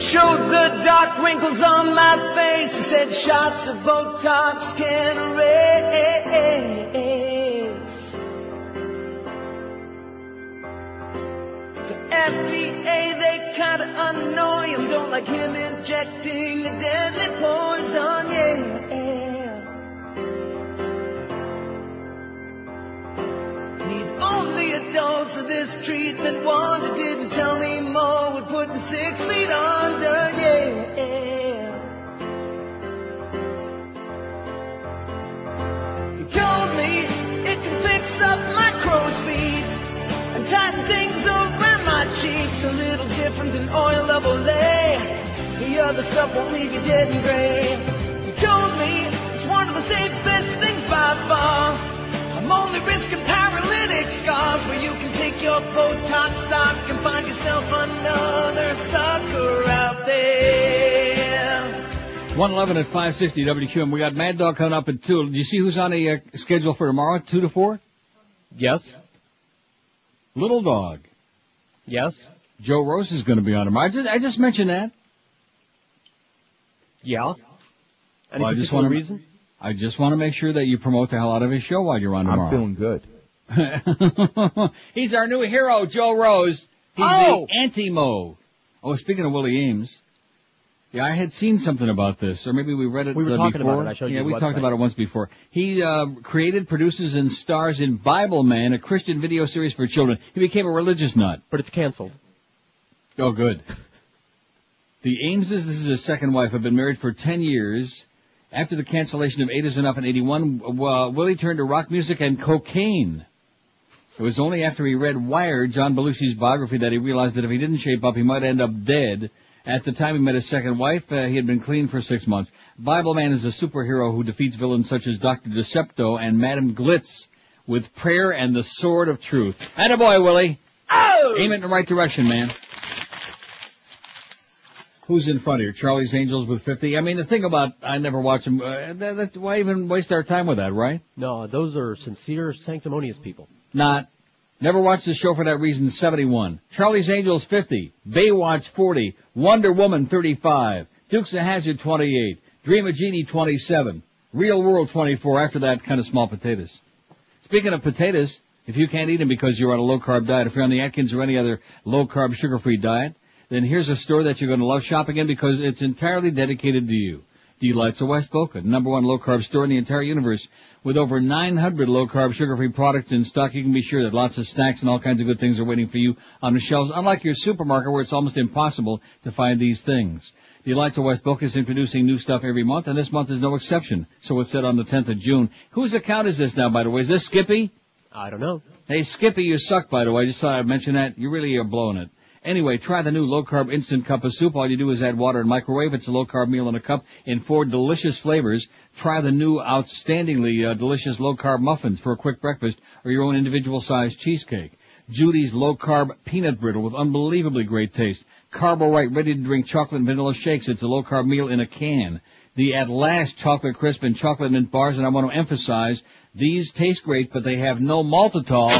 Showed the dark wrinkles on my face and said shots of Botox can erase. The FDA, they kinda annoy him, don't like him injecting a deadly poison, yeah. Only a dose of this treatment, wonder didn't tell me more, would put me six feet under, yeah. He told me it can fix up my crow's feet and tighten things around my cheeks, a little different than oil of Olay. The other stuff won't leave you dead and gray. He told me it's one of the safest things by far. I'm only risking paralytic scars where you can take your Botox stock and find yourself another sucker out there. 111 at 560 WQM. We got Mad Dog coming up at 2. Do you see who's on the uh, schedule for tomorrow, 2 to 4? Yes. Little Dog. Yes. Joe Rose is going to be on tomorrow. I just, I just mentioned that. Yeah. Any Well, I just particular wanna- reason? I just want to make sure that you promote the hell out of his show while you're on tomorrow. I'm feeling good. He's our new hero, Joe Rose. He's Oh! the anti-mo. Oh, speaking of Willie Aames. Yeah, I had seen something about this, or maybe we read it We were uh, talking before. about it. I showed you yeah, the we talked about it once before. He uh, created, produces, and stars in Bibleman, a Christian video series for children. He became a religious nut. But it's canceled. Oh, good. The Aameses, this is his second wife, have been married for 10 years. After the cancellation of Eight Is Enough in 81, uh, Willie turned to rock music and cocaine. It was only after he read Wired, John Belushi's biography, that he realized that if he didn't shape up, he might end up dead. At the time he met his second wife, uh, he had been clean for six months. Bibleman is a superhero who defeats villains such as Dr. Decepto and Madam Glitz with prayer and the sword of truth. Attaboy, Willie! Oh! Aim it in the right direction, man. Who's in front of you? Charlie's Angels with 50? I mean, the thing about, I never watch them, uh, that, that, why even waste our time with that, right? No, those are sincere, sanctimonious people. Not. Never watched the show for that reason, 71. Charlie's Angels 50. Baywatch 40. Wonder Woman 35. Dukes of Hazzard 28. Dream of Jeannie 27. Real World 24. After that, kind of small potatoes. Speaking of potatoes, if you can't eat them because you're on a low carb diet, if you're on the Atkins or any other low carb sugar free diet, then here's a store that you're going to love shopping in because it's entirely dedicated to you. Delights of West Boca, number one low carb store in the entire universe. With over 900 low carb sugar free products in stock, you can be sure that lots of snacks and all kinds of good things are waiting for you on the shelves, unlike your supermarket where it's almost impossible to find these things. Delights of West Boca is introducing new stuff every month, and this month is no exception. So it's set on the 10th of June. Whose account is this now, by the way? Is this Skippy? I don't know. Hey, Skippy, you suck, by the way. I just thought I'd mention that. You really are blowing it. Anyway, try the new low carb instant cup of soup. All you do is add water and microwave. It's a low carb meal in a cup in four delicious flavors. Try the new outstandingly uh, delicious low carb muffins for a quick breakfast or your own individual sized cheesecake. Judy's low carb peanut brittle with unbelievably great taste. Carbo Right ready to drink chocolate and vanilla shakes. It's a low carb meal in a can. The At Last chocolate crisp and chocolate mint bars, and I want to emphasize these taste great, but they have no maltitol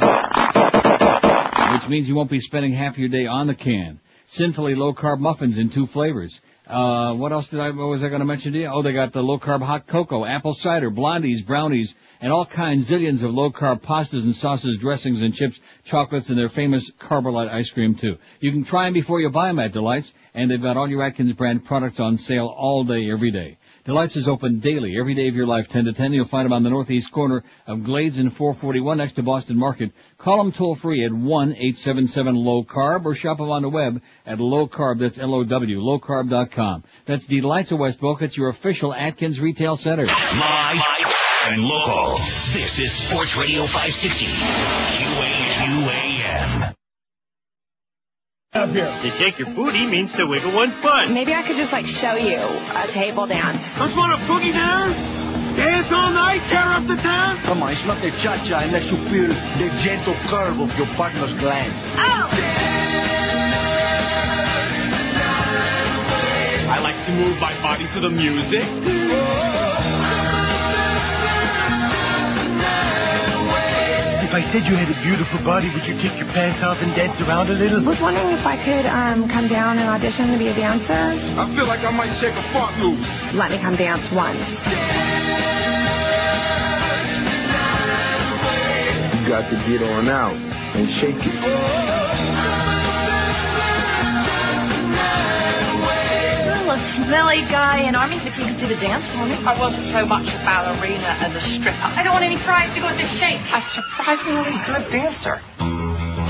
which means you won't be spending half your day on the can. Sinfully low carb muffins in two flavors. Uh, what else did I, what was I to mention to you? Oh, they got the low carb hot cocoa, apple cider, blondies, brownies, and all kinds, zillions of low carb pastas and sauces, dressings and chips, chocolates, and their famous Carbolite ice cream too. You can try them before you buy them at Delights, and they've got all your Atkins brand products on sale all day, every day. Delights is open daily, every day of your life, 10 to 10. You'll find them on the northeast corner of Glades and 441 next to Boston Market. Call them toll free at 1-877-LOW-CARB or shop them on the web at low carb, that's L-O-W, lowcarb.com. That's Delights of West Boca. It's your official Atkins retail center. Live and local. This is Sports Radio 560. QAQAM. Up here. To take your booty means to wiggle one butt. Maybe I could just like show you a table dance. Just want to boogie down? Dance all night, tear up the town? Come on, it's not the cha-cha unless you feel the gentle curve of your partner's gland. Oh! I like to move my body to the music. Oh! If I said you had a beautiful body, would you take your pants off and dance around a little? I was wondering if I could um come down and audition to be a dancer. I feel like I might shake a fart loose. Let me come dance once. You got to get on out and shake it. Smelly guy in army fatigue could do the dance for me. I wasn't so much a ballerina as a stripper. I don't want any prize to go into shape. A surprisingly good dancer.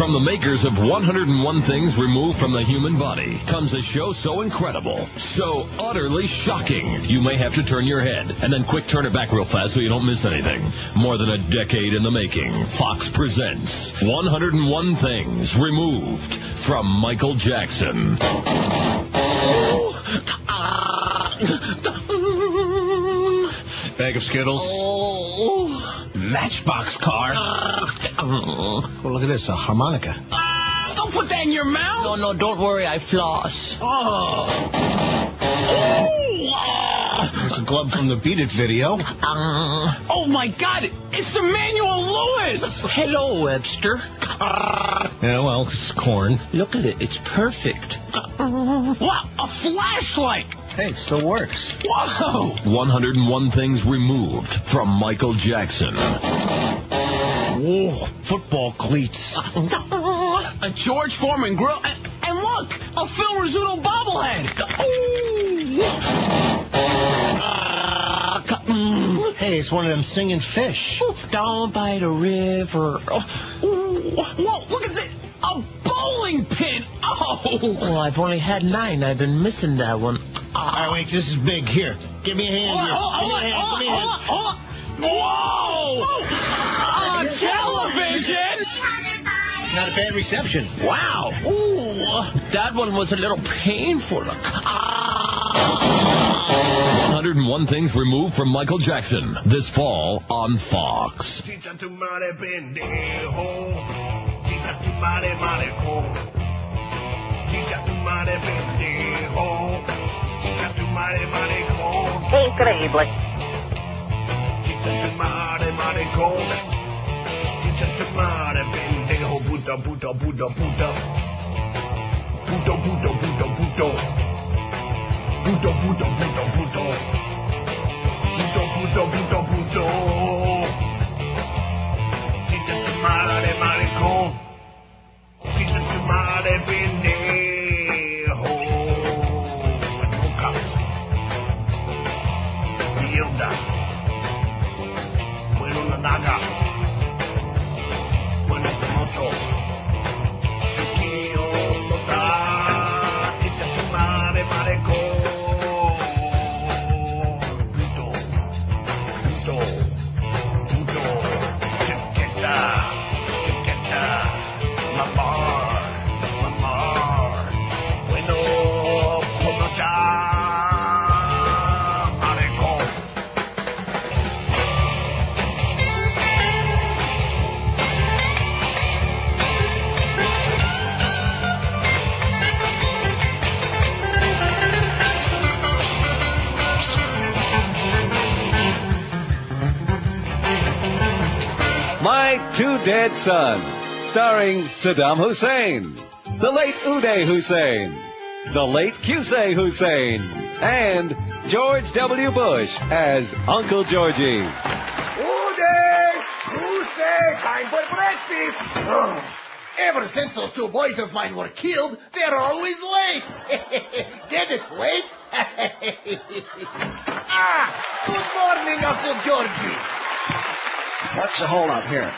From the makers of 101 Things Removed from the Human Body comes a show so incredible, so utterly shocking, you may have to turn your head and then quick turn it back real fast so you don't miss anything. More than a decade in the making, Fox presents 101 Things Removed from Michael Jackson. Bag of Skittles. Oh. Matchbox car. Well, look at this, a harmonica. Ah, don't put that in your mouth. No, no, don't worry, I floss. Oh. There's a glove from the Beat It video. Uh-huh. Oh my God! It's Emmanuel Lewis. Hello, Webster. Yeah, well, it's corn. Look at it, it's perfect. Uh-huh. Wow! A flashlight. Hey, it still works. Whoa! 101 Things Removed from Michael Jackson. Whoa, football cleats. Uh-huh. A George Foreman grill. And, and look, a Phil Rizzuto bobblehead. Oh, Hey, it's one of them singing fish. Down by the river. Oh, Whoa! Look at this. A bowling pin. Oh. Oh, I've only had nine. I've been missing that one. Ah. All right, wait, this is big. Here, give me a hand here. Give me a hand, give me a hand. Whoa! Ah, on television! Not a bad reception. Wow. Ooh, that one was a little painful. Ah. 101 things removed from Michael Jackson this fall on Fox. Chicha tu madre pendejo. Chicha tu madre maricón. Chicha tu madre pendejo. Chicha tu madre maricón. Increíble. Chicha tu madre maricón. Chicha tu. Puto, puto, puto, puto. Puto, puto, puto, puto. Puto, puto, puto, puto. Puto, puto, puto, puto. Two Dead Sons, starring Saddam Hussein, the late Uday Hussein, the late Qusay Hussein, and George W. Bush as Uncle Georgie. Uday! Uday! Time for breakfast! Ugh. Ever since those two boys of mine were killed, they're always late. Get it, late? ah! Good morning, Uncle Georgie. What's the holdup here?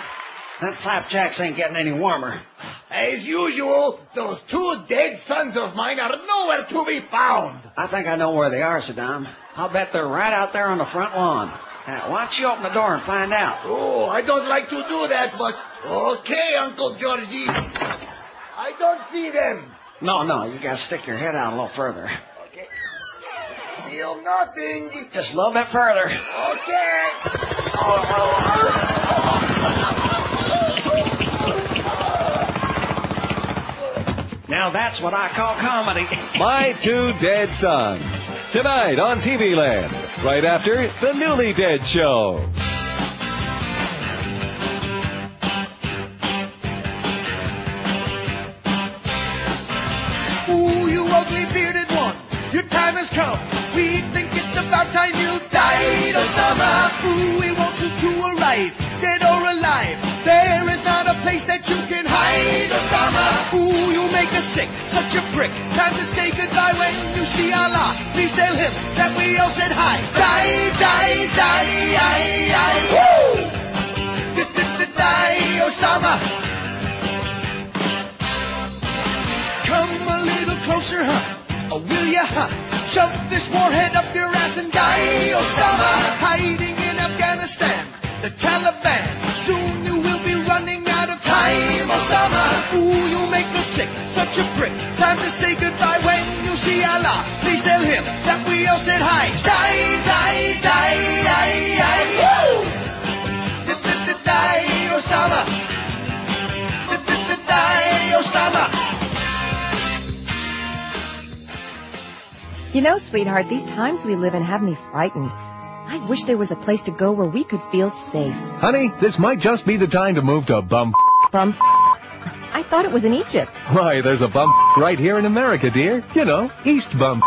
That flapjacks ain't getting any warmer. As usual, those two dead sons of mine are nowhere to be found. I think I know where they are, Saddam. I'll bet they're right out there on the front lawn. Now, why don't you open the door and find out? Oh, I don't like to do that, but okay, Uncle Georgie. I don't see them. No, no, you gotta stick your head out a little further. Okay. Feel nothing. Just a little bit further. Okay. Oh, oh, oh. Now that's what I call comedy. My Two Dead Sons, tonight on TV Land, right after The Newly Dead Show. Ooh, you ugly bearded one, your time has come. We think it's about time you died, Osama. Ooh, we want you to arrive, place that you can hide, Osama. Ooh, you make us sick, such a prick. Time to say goodbye when you see Allah. Please tell him that we all said hi. Die, die, die, die, die. Woo! Die, Osama. Come a little closer, huh? Oh, will ya, huh? Shove this warhead up your ass and die, Osama. Hiding in Afghanistan, the Taliban. Soon running out of time, Osama. Ooh, you make us sick, such a prick. Time to say goodbye when you see Allah. Please tell him that we all said hi. Die, die, die, die, die. Woo! Die, Osama. Die, Osama. You know, sweetheart, these times we live in have me frightened. I wish there was a place to go where we could feel safe. Honey, this might just be the time to move to Bum. Bum. I thought it was in Egypt. Why, there's a Bum right here in America, dear. You know, East Bum.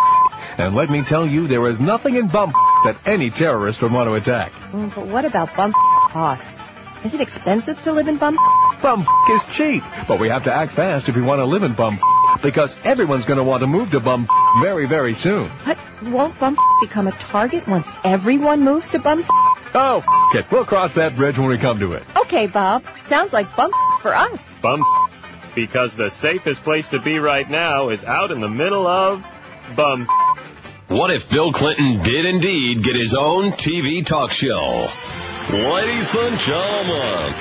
And let me tell you, there is nothing in Bum that any terrorist would want to attack. Mm, But what about bum cost? Is it expensive to live in bum? Bum is cheap, but we have to act fast if we want to live in Bum because everyone's going to want to move to Bum very, very soon. But won't bum become a target once everyone moves to bum? Oh, it. We'll cross that bridge when we come to it. Okay, Bob. Sounds like bum for us. Bum. because the safest place to be right now is out in the middle of bum. What if Bill Clinton did indeed get his own TV talk show? Ladies and gentlemen,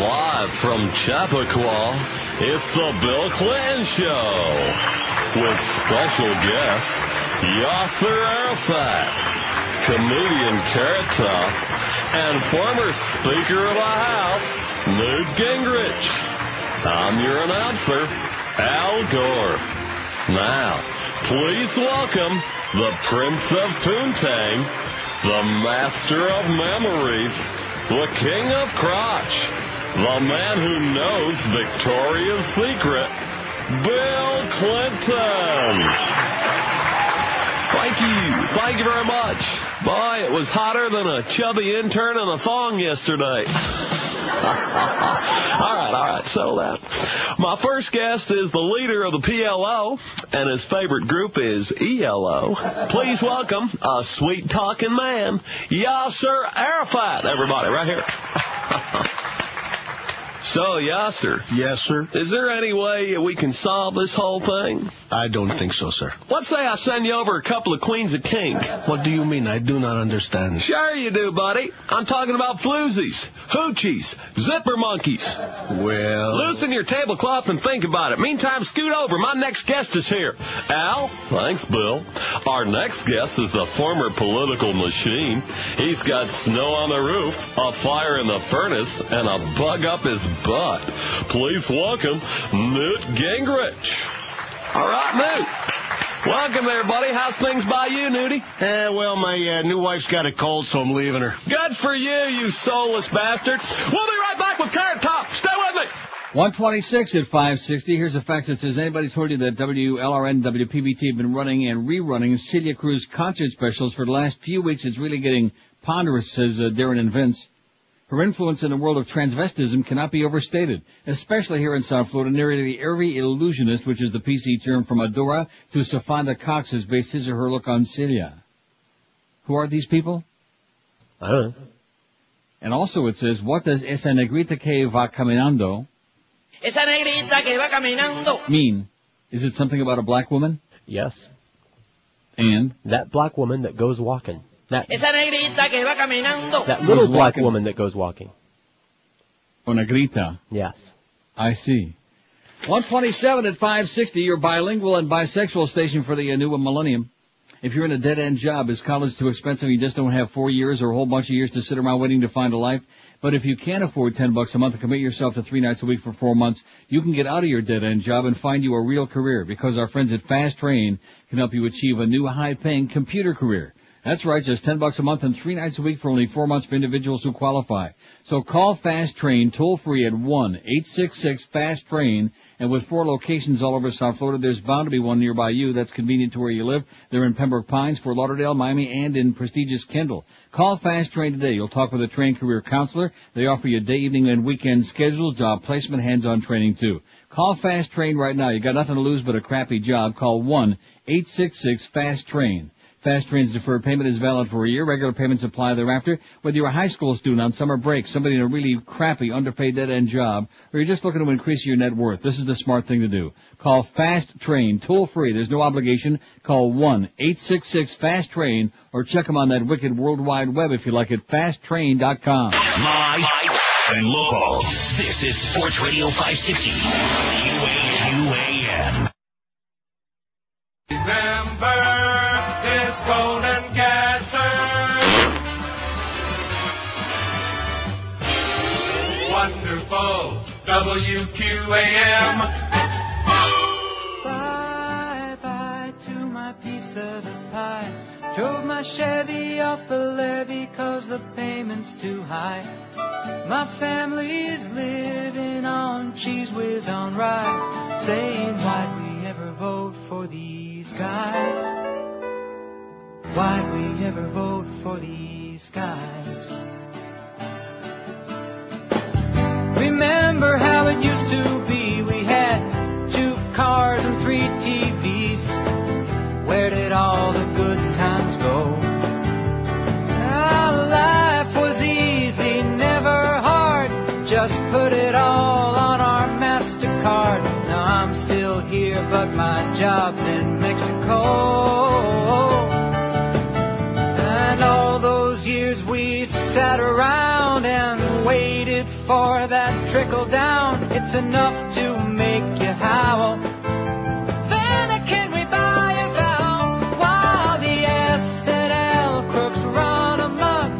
live from Chappaqua, it's the Bill Clinton Show with special guest Yasser Arafat, comedian Carrot Top, and former Speaker of the House Newt Gingrich. I'm your announcer, Al Gore. Now, please welcome the Prince of Poontang, the Master of Memories, the King of Crotch, the man who knows Victoria's Secret, Bill Clinton. Thank you. Thank you very much. Boy, it was hotter than a chubby intern in a thong yesterday. all right, all right, settle down. My first guest is the leader of the PLO, and his favorite group is ELO. Please welcome a sweet talking man, Yasser Arafat, everybody, right here. So, yes, sir. Yes, sir. Is there any way we can solve this whole thing? I don't think so, sir. Let's say I send you over a couple of queens of kink. What do you mean? I do not understand. Sure you do, buddy. I'm talking about floozies, hoochies, zipper monkeys. Well. Loosen your tablecloth and think about it. Meantime, scoot over. My next guest is here. Al? Thanks, Bill. Our next guest is the former political machine. He's got snow on the roof, a fire in the furnace, and a bug up his butt. Please welcome Newt Gingrich. All right, Newt. Welcome there, buddy. How's things by you, Newty? Eh, well, my uh, new wife's got a cold, so I'm leaving her. Good for you, you soulless bastard. We'll be right back with Carrot Top. Stay with me. 126 at 560. Here's a fact that says anybody told you that WLRN and WPBT have been running and rerunning Celia Cruz concert specials for the last few weeks. It's really getting ponderous, says uh, Darren and Vince. Her influence in the world of transvestism cannot be overstated, especially here in South Florida. Nearly every illusionist, which is the PC term from Adora to Safanda Cox, has based his or her look on Celia. Who are these people? I don't know. And also it says, what does esa negrita que va caminando Esa negrita que va caminando. mean? Is it something about a black woman? Yes. And? That black woman that goes walking. That, Esa negrita que va caminando. that little Goes black walking. woman that goes walking. O negrita. Yes. I see. 127 at 560, your bilingual and bisexual station for the uh, new millennium. If you're in a dead-end job, is college too expensive and you just don't have four years or a whole bunch of years to sit around waiting to find a life? But if you can't afford 10 bucks a month and commit yourself to three nights a week for four months, you can get out of your dead-end job and find you a real career because our friends at Fast Train can help you achieve a new high-paying computer career. That's right, just 10 bucks a month and three nights a week for only four months for individuals who qualify. So call Fast Train toll free at 1-866-FAST-TRAIN and with four locations all over South Florida, there's bound to be one nearby you that's convenient to where you live. They're in Pembroke Pines, Fort Lauderdale, Miami, and in prestigious Kendall. Call Fast Train today. You'll talk with a trained career counselor. They offer you day, evening, and weekend schedules, job placement, hands-on training too. Call Fast Train right now. You got nothing to lose but a crappy job. Call 1-866-FAST-TRAIN. Fast Train's deferred payment is valid for a year. Regular payments apply thereafter. Whether you're a high school student on summer break, somebody in a really crappy, underpaid dead-end job, or you're just looking to increase your net worth, this is the smart thing to do. Call Fast Train, toll free. There's no obligation. Call 1-866-FAST-TRAIN or check them on that wicked World Wide Web if you like it, fasttrain.com. Live and local. This is Sports Radio 560. QAQAM. Remember this golden gasser. Wonderful WQAM. Bye bye to my piece of the pie. Drove my Chevy off the levee cause the payment's too high. My family's living on Cheez Whiz on rye. Saying why'd we ever vote for these guys? Why'd we ever vote for these guys? Remember how it used to be? We had two cars and three TVs. Where did all the good times go? Our life was easy, never hard. Just put it all on our MasterCard. Now I'm still here, but my job's in Mexico. Years we sat around and waited for that trickle down. It's enough to make you howl. Then can we buy down while the and L crooks run amok?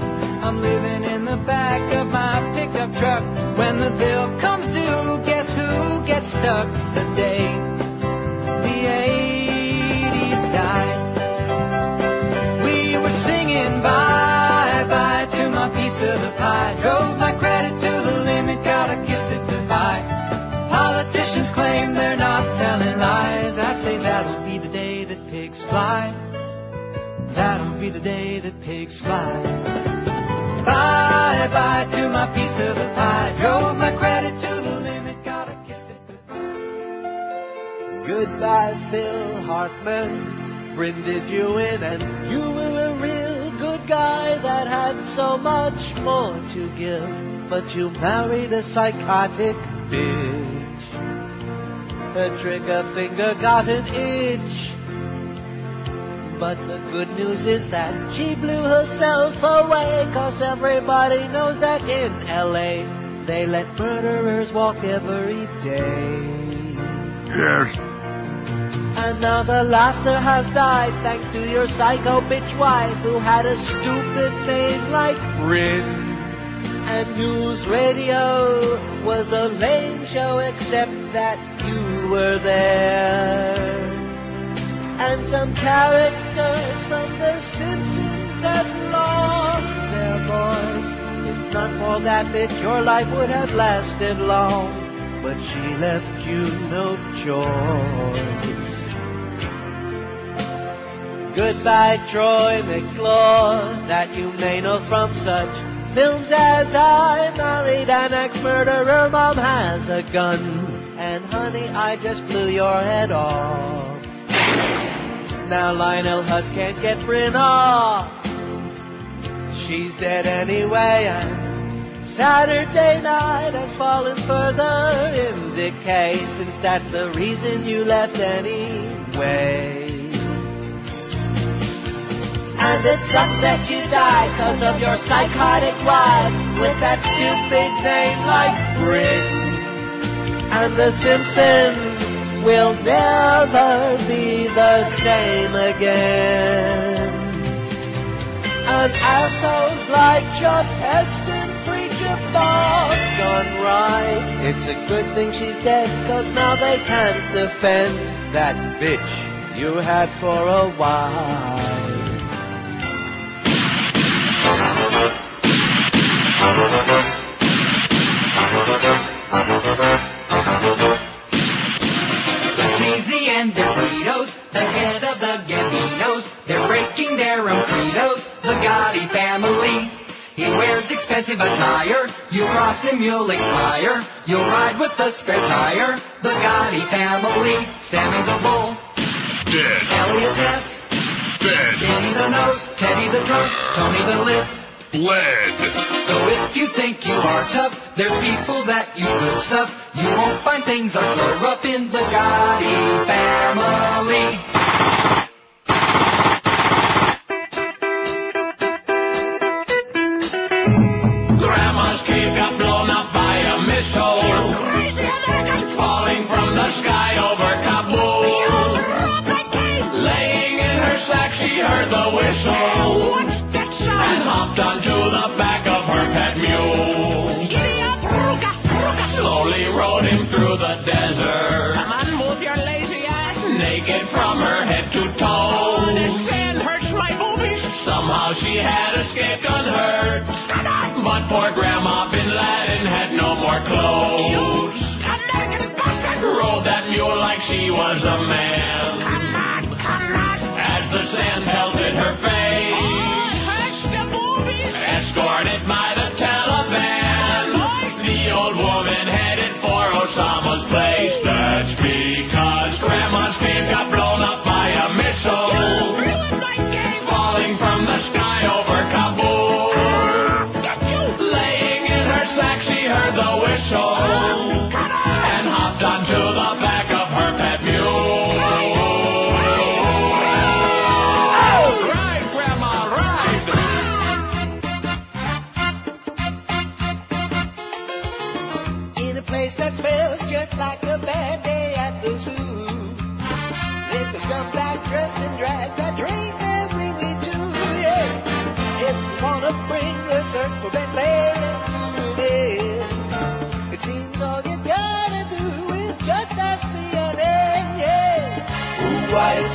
I'm living in the back of my pickup truck. When the bill comes due, guess who gets stuck? The day the 80s died. We were singing to of the pie. Drove my credit to the limit, gotta kiss it goodbye. Politicians claim they're not telling lies. I say that'll be the day that pigs fly. That'll be the day that pigs fly. Bye bye to my piece of the pie. Drove my credit to the limit, gotta kiss it Goodbye, Goodbye, Phil Hartman. Brynn did you in, and you were a real guy that had so much more to give. But you married a psychotic bitch. Her trigger finger got an itch. But the good news is that she blew herself away, cause everybody knows that in LA they let murderers walk every day. Yes. And now laughter has died thanks to your psycho bitch wife who had a stupid name like Brynn. And news radio was a lame show except that you were there. And some characters from The Simpsons had lost their voice. If not for that bitch, your life would have lasted long. But she left you no choice. Goodbye, Troy McClure, that you may know from such films as I married an ex-murderer, mom has a gun, and honey, I just blew your head off. Now Lionel Hutz can't get Brynn off. She's dead anyway, and Saturday night has fallen further in decay, since that's the reason you left anyway. And it sucks that you died cause of your psychotic wife with that stupid name like Brit. And the Simpsons will never be the same again. And assholes like Chuck Heston preach a boss gone right. It's a good thing she's dead cause now they can't defend that bitch you had for a while. Teddy the Drunk, Tony the Lip, Bled. So if you think you are tough, there's people that you could stuff. You won't find things are so rough in the Gotti family. Grandma's cave got blown up by a missile. Falling from the sky over Kabul. Laying in her sack, she heard the whistle. And hopped onto the back of her pet mule. Slowly rode him through the desert. Come on, move your lazy ass. Naked from her head to toe. This sand hurts my boobies. Somehow she had escaped unhurt. But poor Grandma Bin Laden had no more clothes. You bastard. Rode that mule like she was a man. Come on, come on. As the sand pelted her face. Escorted by the Taliban. The old woman headed for Osama's place. That's because Grandma's cave got blown up by a missile. Falling from the sky over Kabul. Laying in her sack, she heard the whistle.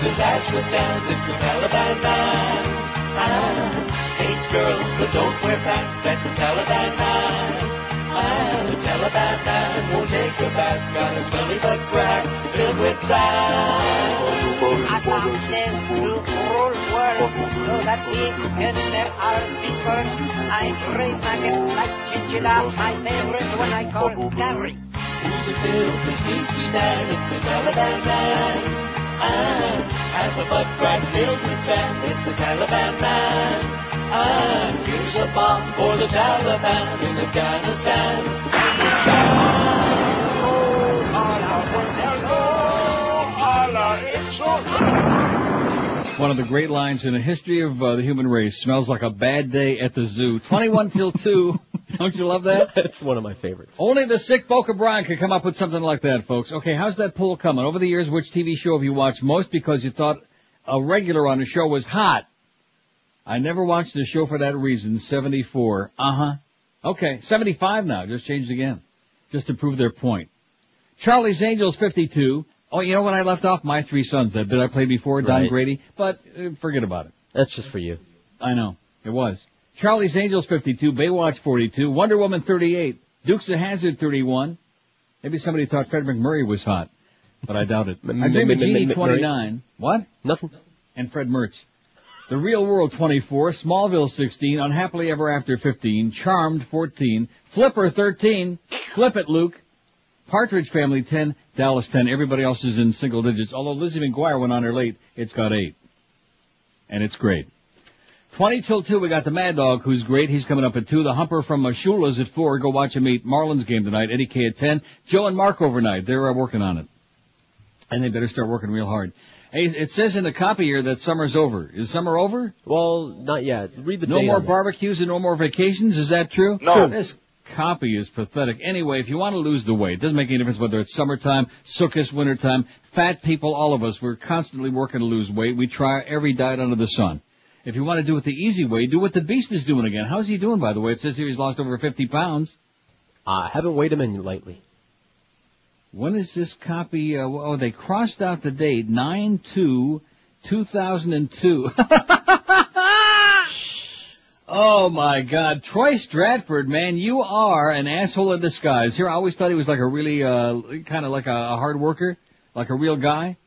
Who wipes his ass? It's the Taliban man. Ah, hates girls but don't wear pants. That's a Taliban man. Ah, the Taliban man won't take a bath. Got a smelly butt crack filled with sand. This through whole world so that we can let our fingers. I raise my lips like chinchilla. My favorite when I call Gary. Who's a filthy, sneaky man? It's the Taliban man. Ah, has a butt crack filled with sand. It's the Taliban man. Ah, here's a bomb for the Taliban in Afghanistan. One of the great lines in the history of uh, the human race smells like a bad day at the zoo. 21 till 2. Don't you love that? That's one of my favorites. Only the sick Boca Brian could come up with something like that, folks. Okay, how's that poll coming? Over the years, which TV show have you watched most because you thought a regular on the show was hot? I never watched the show for that reason. 74. Uh-huh. Okay, 75 now. Just changed again. Just to prove their point. Charlie's Angels 52. Oh, you know what I left off? My Three Sons, that bit I played before, Don Right. Grady. But uh, forget about it. That's just for you. I know. It was. Charlie's Angels 52, Baywatch 42, Wonder Woman 38, Dukes of Hazzard 31. Maybe somebody thought Fred MacMurray was hot, but I doubt it. I Dream of Jeannie 29. What? Nothing. And Fred Mertz. The Real World 24, Smallville 16, Unhappily Ever After 15, Charmed 14, Flipper 13, Flip it Luke, Partridge Family 10, Dallas 10. Everybody else is in single digits. Although Lizzie McGuire went on her late, it's got 8. And it's great. 20 till 2, we got the Mad Dog, who's great. He's coming up at 2. The Humper from Mashula's at 4. Go watch him meet Marlins game tonight. Eddie K at 10. Joe and Mark overnight. They're uh, working on it. And they better start working real hard. Hey, it says in the copy here that summer's over. Is summer over? Well, not yet. Read the No date more on it. barbecues and no more vacations. Is that true? No. This copy is pathetic. Anyway, if you want to lose the weight, it doesn't make any difference whether it's summertime, Sukkot, wintertime. Fat people, all of us, we're constantly working to lose weight. We try every diet under the sun. If you want to do it the easy way, do what the Beast is doing again. How's he doing, by the way? It says here he's lost over 50 pounds. I haven't weighed him in lately. When is this copy? Uh, oh, they crossed out the date nine two two thousand and two. oh my God, Troy Stratford, man, you are an asshole in disguise. Here, I always thought he was like a really, uh, kind of like a hard worker, like a real guy.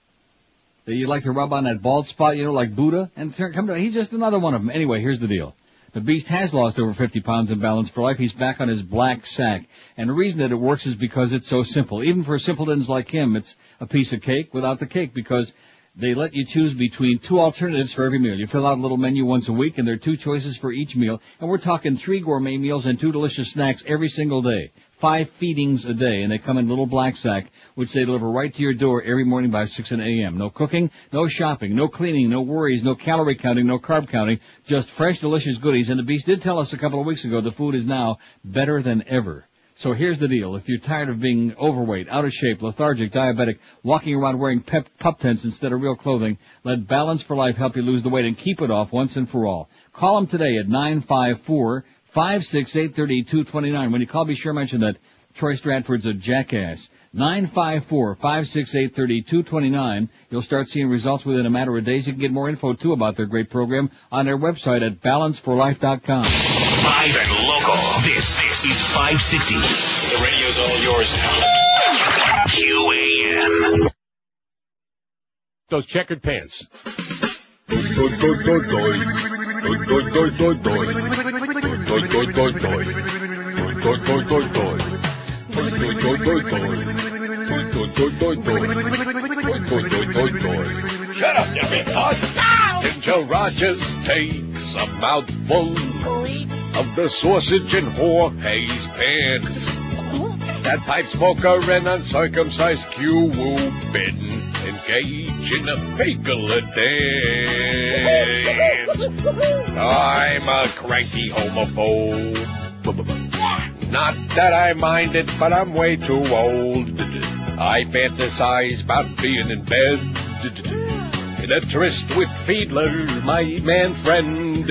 You like to rub on that bald spot, you know, like Buddha. And come to, he's just another one of them. Anyway, here's the deal. The beast has lost over 50 pounds in balance for life. He's back on his black sack. And the reason that it works is because it's so simple. Even for simpletons like him, it's a piece of cake without the cake because they let you choose between two alternatives for every meal. You fill out a little menu once a week and there are two choices for each meal. And we're talking three gourmet meals and two delicious snacks every single day. Five feedings a day and they come in little black sack which they deliver right to your door every morning by 6 a.m. No cooking, no shopping, no cleaning, no worries, no calorie counting, no carb counting, just fresh delicious goodies. And the Beast did tell us a couple of weeks ago the food is now better than ever. So here's the deal. If you're tired of being overweight, out of shape, lethargic, diabetic, walking around wearing pep, pup tents instead of real clothing, let Balance for Life help you lose the weight and keep it off once and for all. Call them today at 954 568 3229. When you call, be sure to mention that Troy Stratford's a jackass. 954-568-3229. You'll start seeing results within a matter of days. You can get more info too about their great program on their website at balanceforlife.com. Live and local. This, this is 560. The radio's all yours now. QAM. Those checkered pants. Shut up, you big. Ginger Rogers takes a mouthful of the sausage and Jorge's pants. That pipe smoker and uncircumcised Cupid engage in a pagula dance. I'm a cranky homophobe. Not that I mind it, but I'm way too old. I fantasize about being in bed in a tryst with Fiedler, my man friend.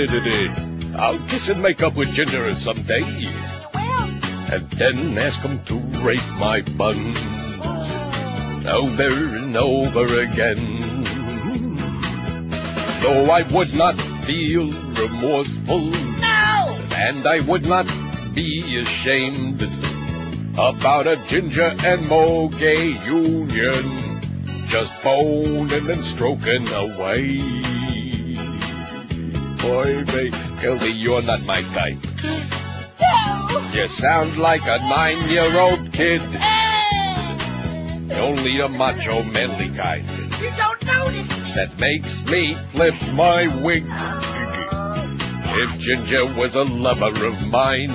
I'll kiss and make up with Ginger someday. And then ask him to rape my buns over and over again. Though I would not feel remorseful, No! and I would not be ashamed about a Ginger and Mo gay union, just boning and stroking away. Boy, babe, Kelly, you're not my type. No! You sound like a nine-year-old kid. Eh. Only a macho, manly kind You don't notice me. that makes me flip my wig. Oh. If Ginger was a lover of mine,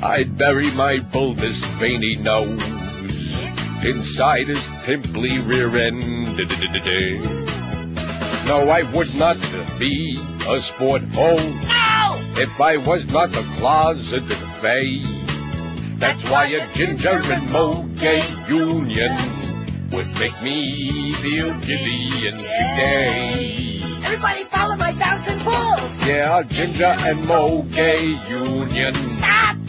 I'd bury my bulbous veiny nose inside his pimply rear end. No, I would not be a sport hole No! if I was not a closeted fay. That's why a ginger and mo gay union would make me feel giddy and gay. Everybody follow my bouncing balls. Yeah, ginger and mo gay union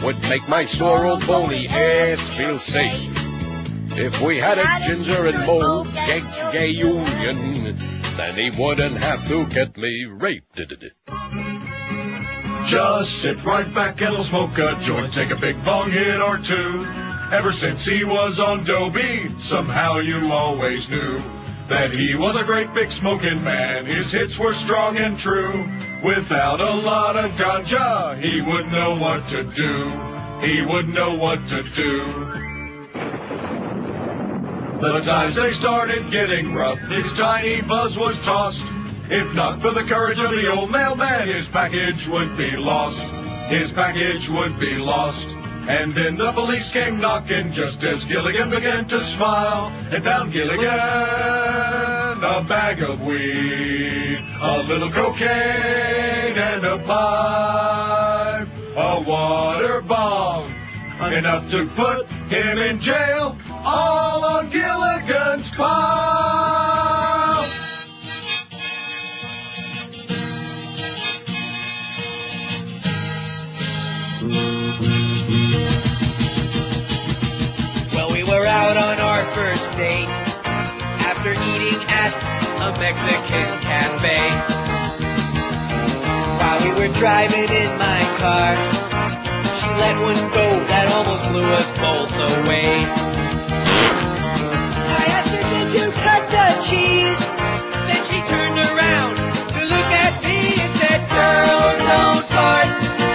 would make my sore old bony ass feel safe. If we had a ginger and mo gay, gay union, then he wouldn't have to get me raped. Just sit right back and he'll smoke a joint, take a big bong hit or two. Ever since he was on Dobie, somehow you always knew that he was a great big smoking man. His hits were strong and true. Without a lot of ganja, he would know what to do. He would know what to do. The times they started getting rough, his tiny buzz was tossed. If not for the courage of the old mailman, his package would be lost. His package would be lost. And then the police came knocking just as Gilligan began to smile. And found Gilligan a bag of weed, a little cocaine and a pipe, a water bong, enough to put him in jail, all on Gilligan's pile. Mm-hmm. Well, we were out on our first date after eating at a Mexican cafe. While we were driving in my car, she let one go that almost blew us both away. I asked her, did you cut the cheese? Then she turned around to look at me and said, girls don't fart.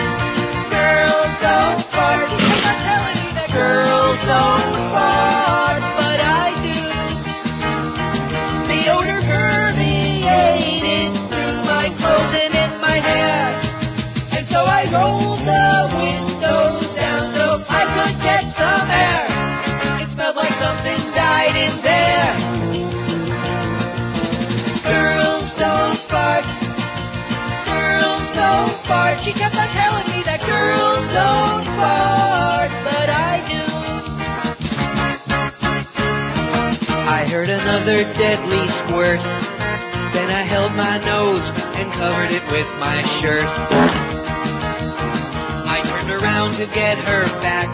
She kept on telling me that girls don't fart, but I do. I heard another deadly squirt. Then I held my nose and covered it with my shirt. I turned around to get her back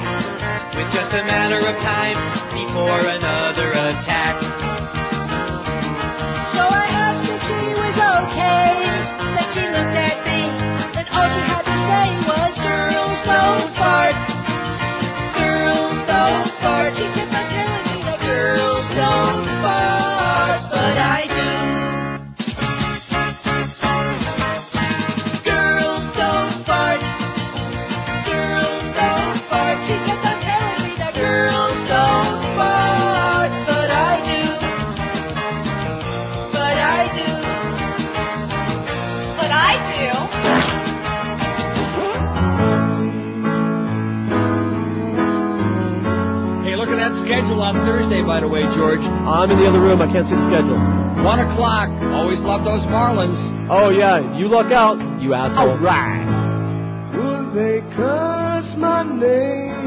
with just a matter of time before another attack. So I asked if she was okay. Then she looked at me, was, "Girls don't fart. Girls don't fart." Schedule on Thursday, by the way, George. I'm in the other room. I can't see the schedule. One o'clock. Always love those Marlins. Oh yeah, you look out, you asshole. All right. Would they curse my name?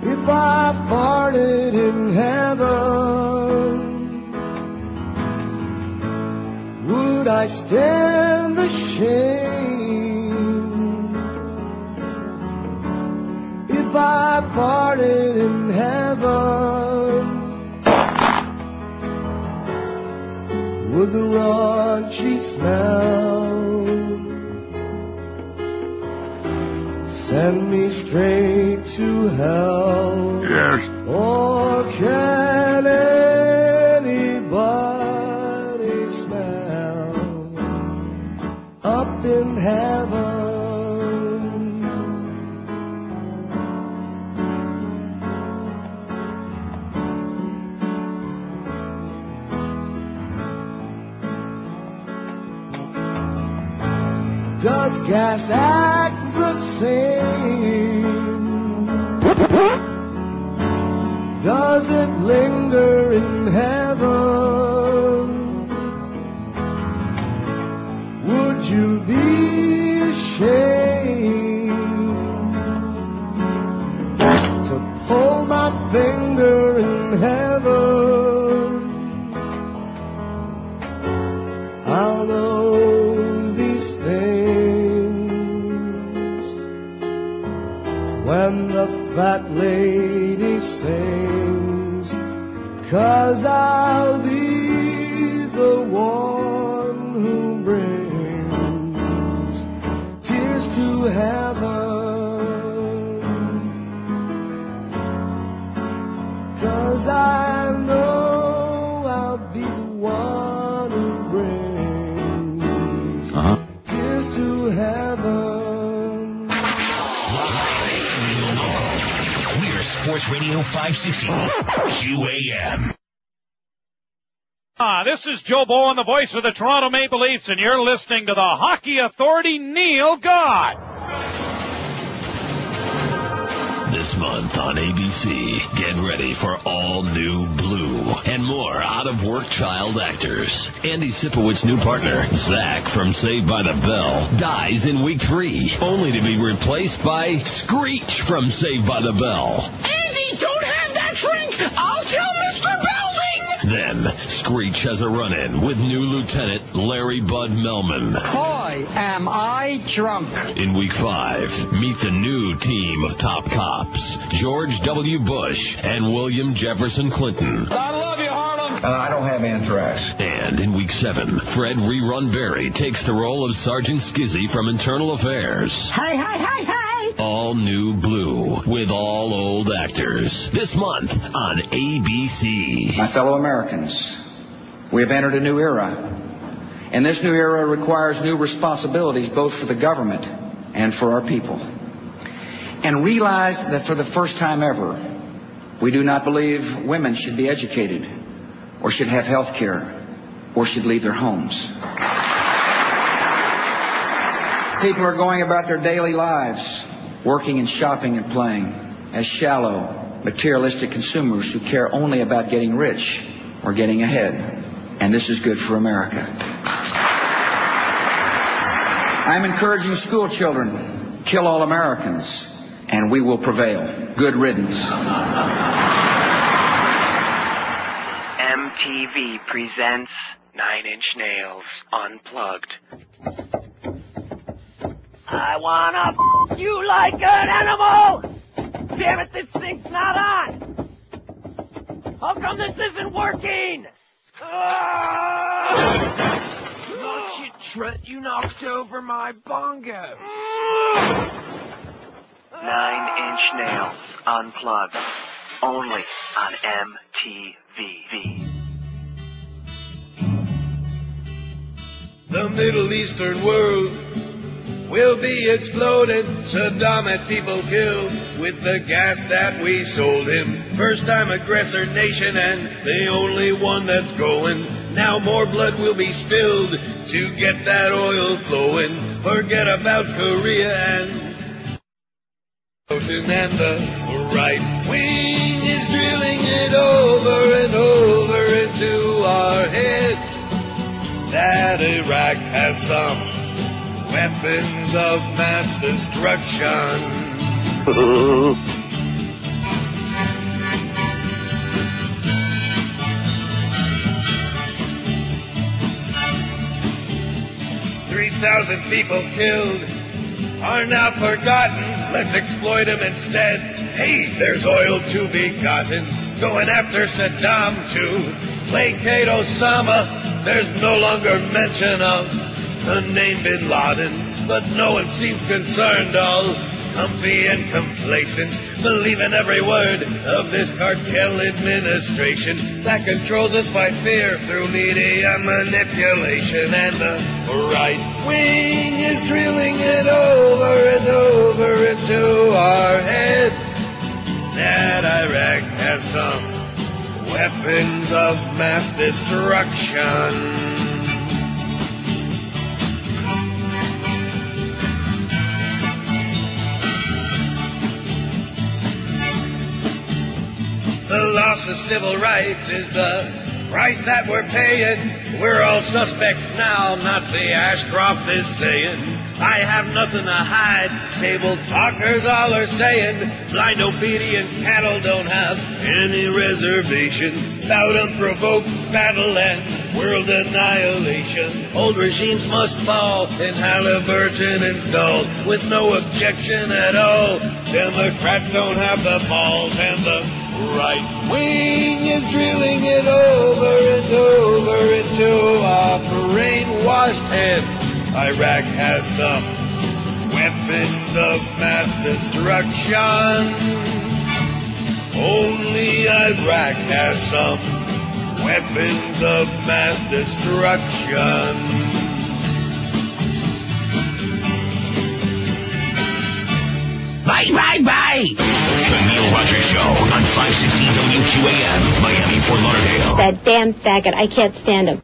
If I farted in heaven, would I stand the shame? I farted in heaven, would the raunchy smell send me straight to hell? Yes. Or can anybody smell up in heaven? Act the same? Does it linger in heaven? Would you be ashamed to pull my finger in heaven? When the fat lady sings, cause I'll be the one who brings tears to heaven. Sports Radio 560. QAM. Ah, this is Joe Bowen, the voice of the Toronto Maple Leafs, and you're listening to the Hockey Authority, Neil God. Month on ABC, get ready for all new Blue and more out of work child actors. Andy Sipowicz's new partner, Zach from Saved by the Bell, dies in week three, only to be replaced by Screech from Saved by the Bell. Andy, don't have that drink! I'll tell Mr. Belding! Then, Screech has a run-in with new Lieutenant Larry Bud Melman. Boy, am I drunk. In week five, meet the new team of top cops, George W. Bush and William Jefferson Clinton. I love you, Harlem. Uh, I don't have anthrax. And in week seven, Fred Rerun Berry takes the role of Sergeant Skizzy from Internal Affairs. Hey, hey, hey, hey! All new blue with all old actors. This month on ABC. My fellow Americans, we have entered a new era. And this new era requires new responsibilities both for the government and for our people. And realize that for the first time ever, we do not believe women should be educated or should have health care or should leave their homes. People are going about their daily lives, working and shopping and playing as shallow, materialistic consumers who care only about getting rich or getting ahead. And this is good for America. I'm encouraging school children, kill all Americans, and we will prevail. Good riddance. MTV presents Nine Inch Nails Unplugged. I wanna f- you like an animal! Damn it, this thing's not on! How come this isn't working? Ah! Not you, Tret, you knocked over my bongo. Nine Inch Nails Unplugged. Only on MTV. The Middle Eastern world will be exploding. Saddam had people killed with the gas that we sold him. First time aggressor nation and the only one that's going. Now more blood will be spilled to get that oil flowing. Forget about Korea and Ocean and the right wing is drilling it over and over into our heads that Iraq has some weapons of mass destruction. Three thousand people killed are now forgotten. Let's exploit them instead. Hey, there's oil to be gotten. Going after Saddam to placate Osama. There's no longer mention of the name Bin Laden, but no one seems concerned. All comfy and complacent, believing every word of this cartel administration that controls us by fear through media manipulation. And the right wing is drilling it over and over into our heads that Iraq has some weapons of mass destruction. The loss of civil rights is the price that we're paying. We're all suspects now, Nazi Ashcroft is saying. I have nothing to hide. Table talkers all are saying blind obedient cattle don't have any reservation. Bout unprovoked battle and world annihilation. Old regimes must fall and Halliburton installed with no objection at all. Democrats don't have the balls and the right wing is drilling it over and over into our brainwashed heads. Iraq has some weapons of mass destruction. Only Iraq has some weapons of mass destruction. Bye, bye, bye. The Neil Rogers Show on 560 WQAM, Miami, Fort Lauderdale. That damn faggot. I can't stand him.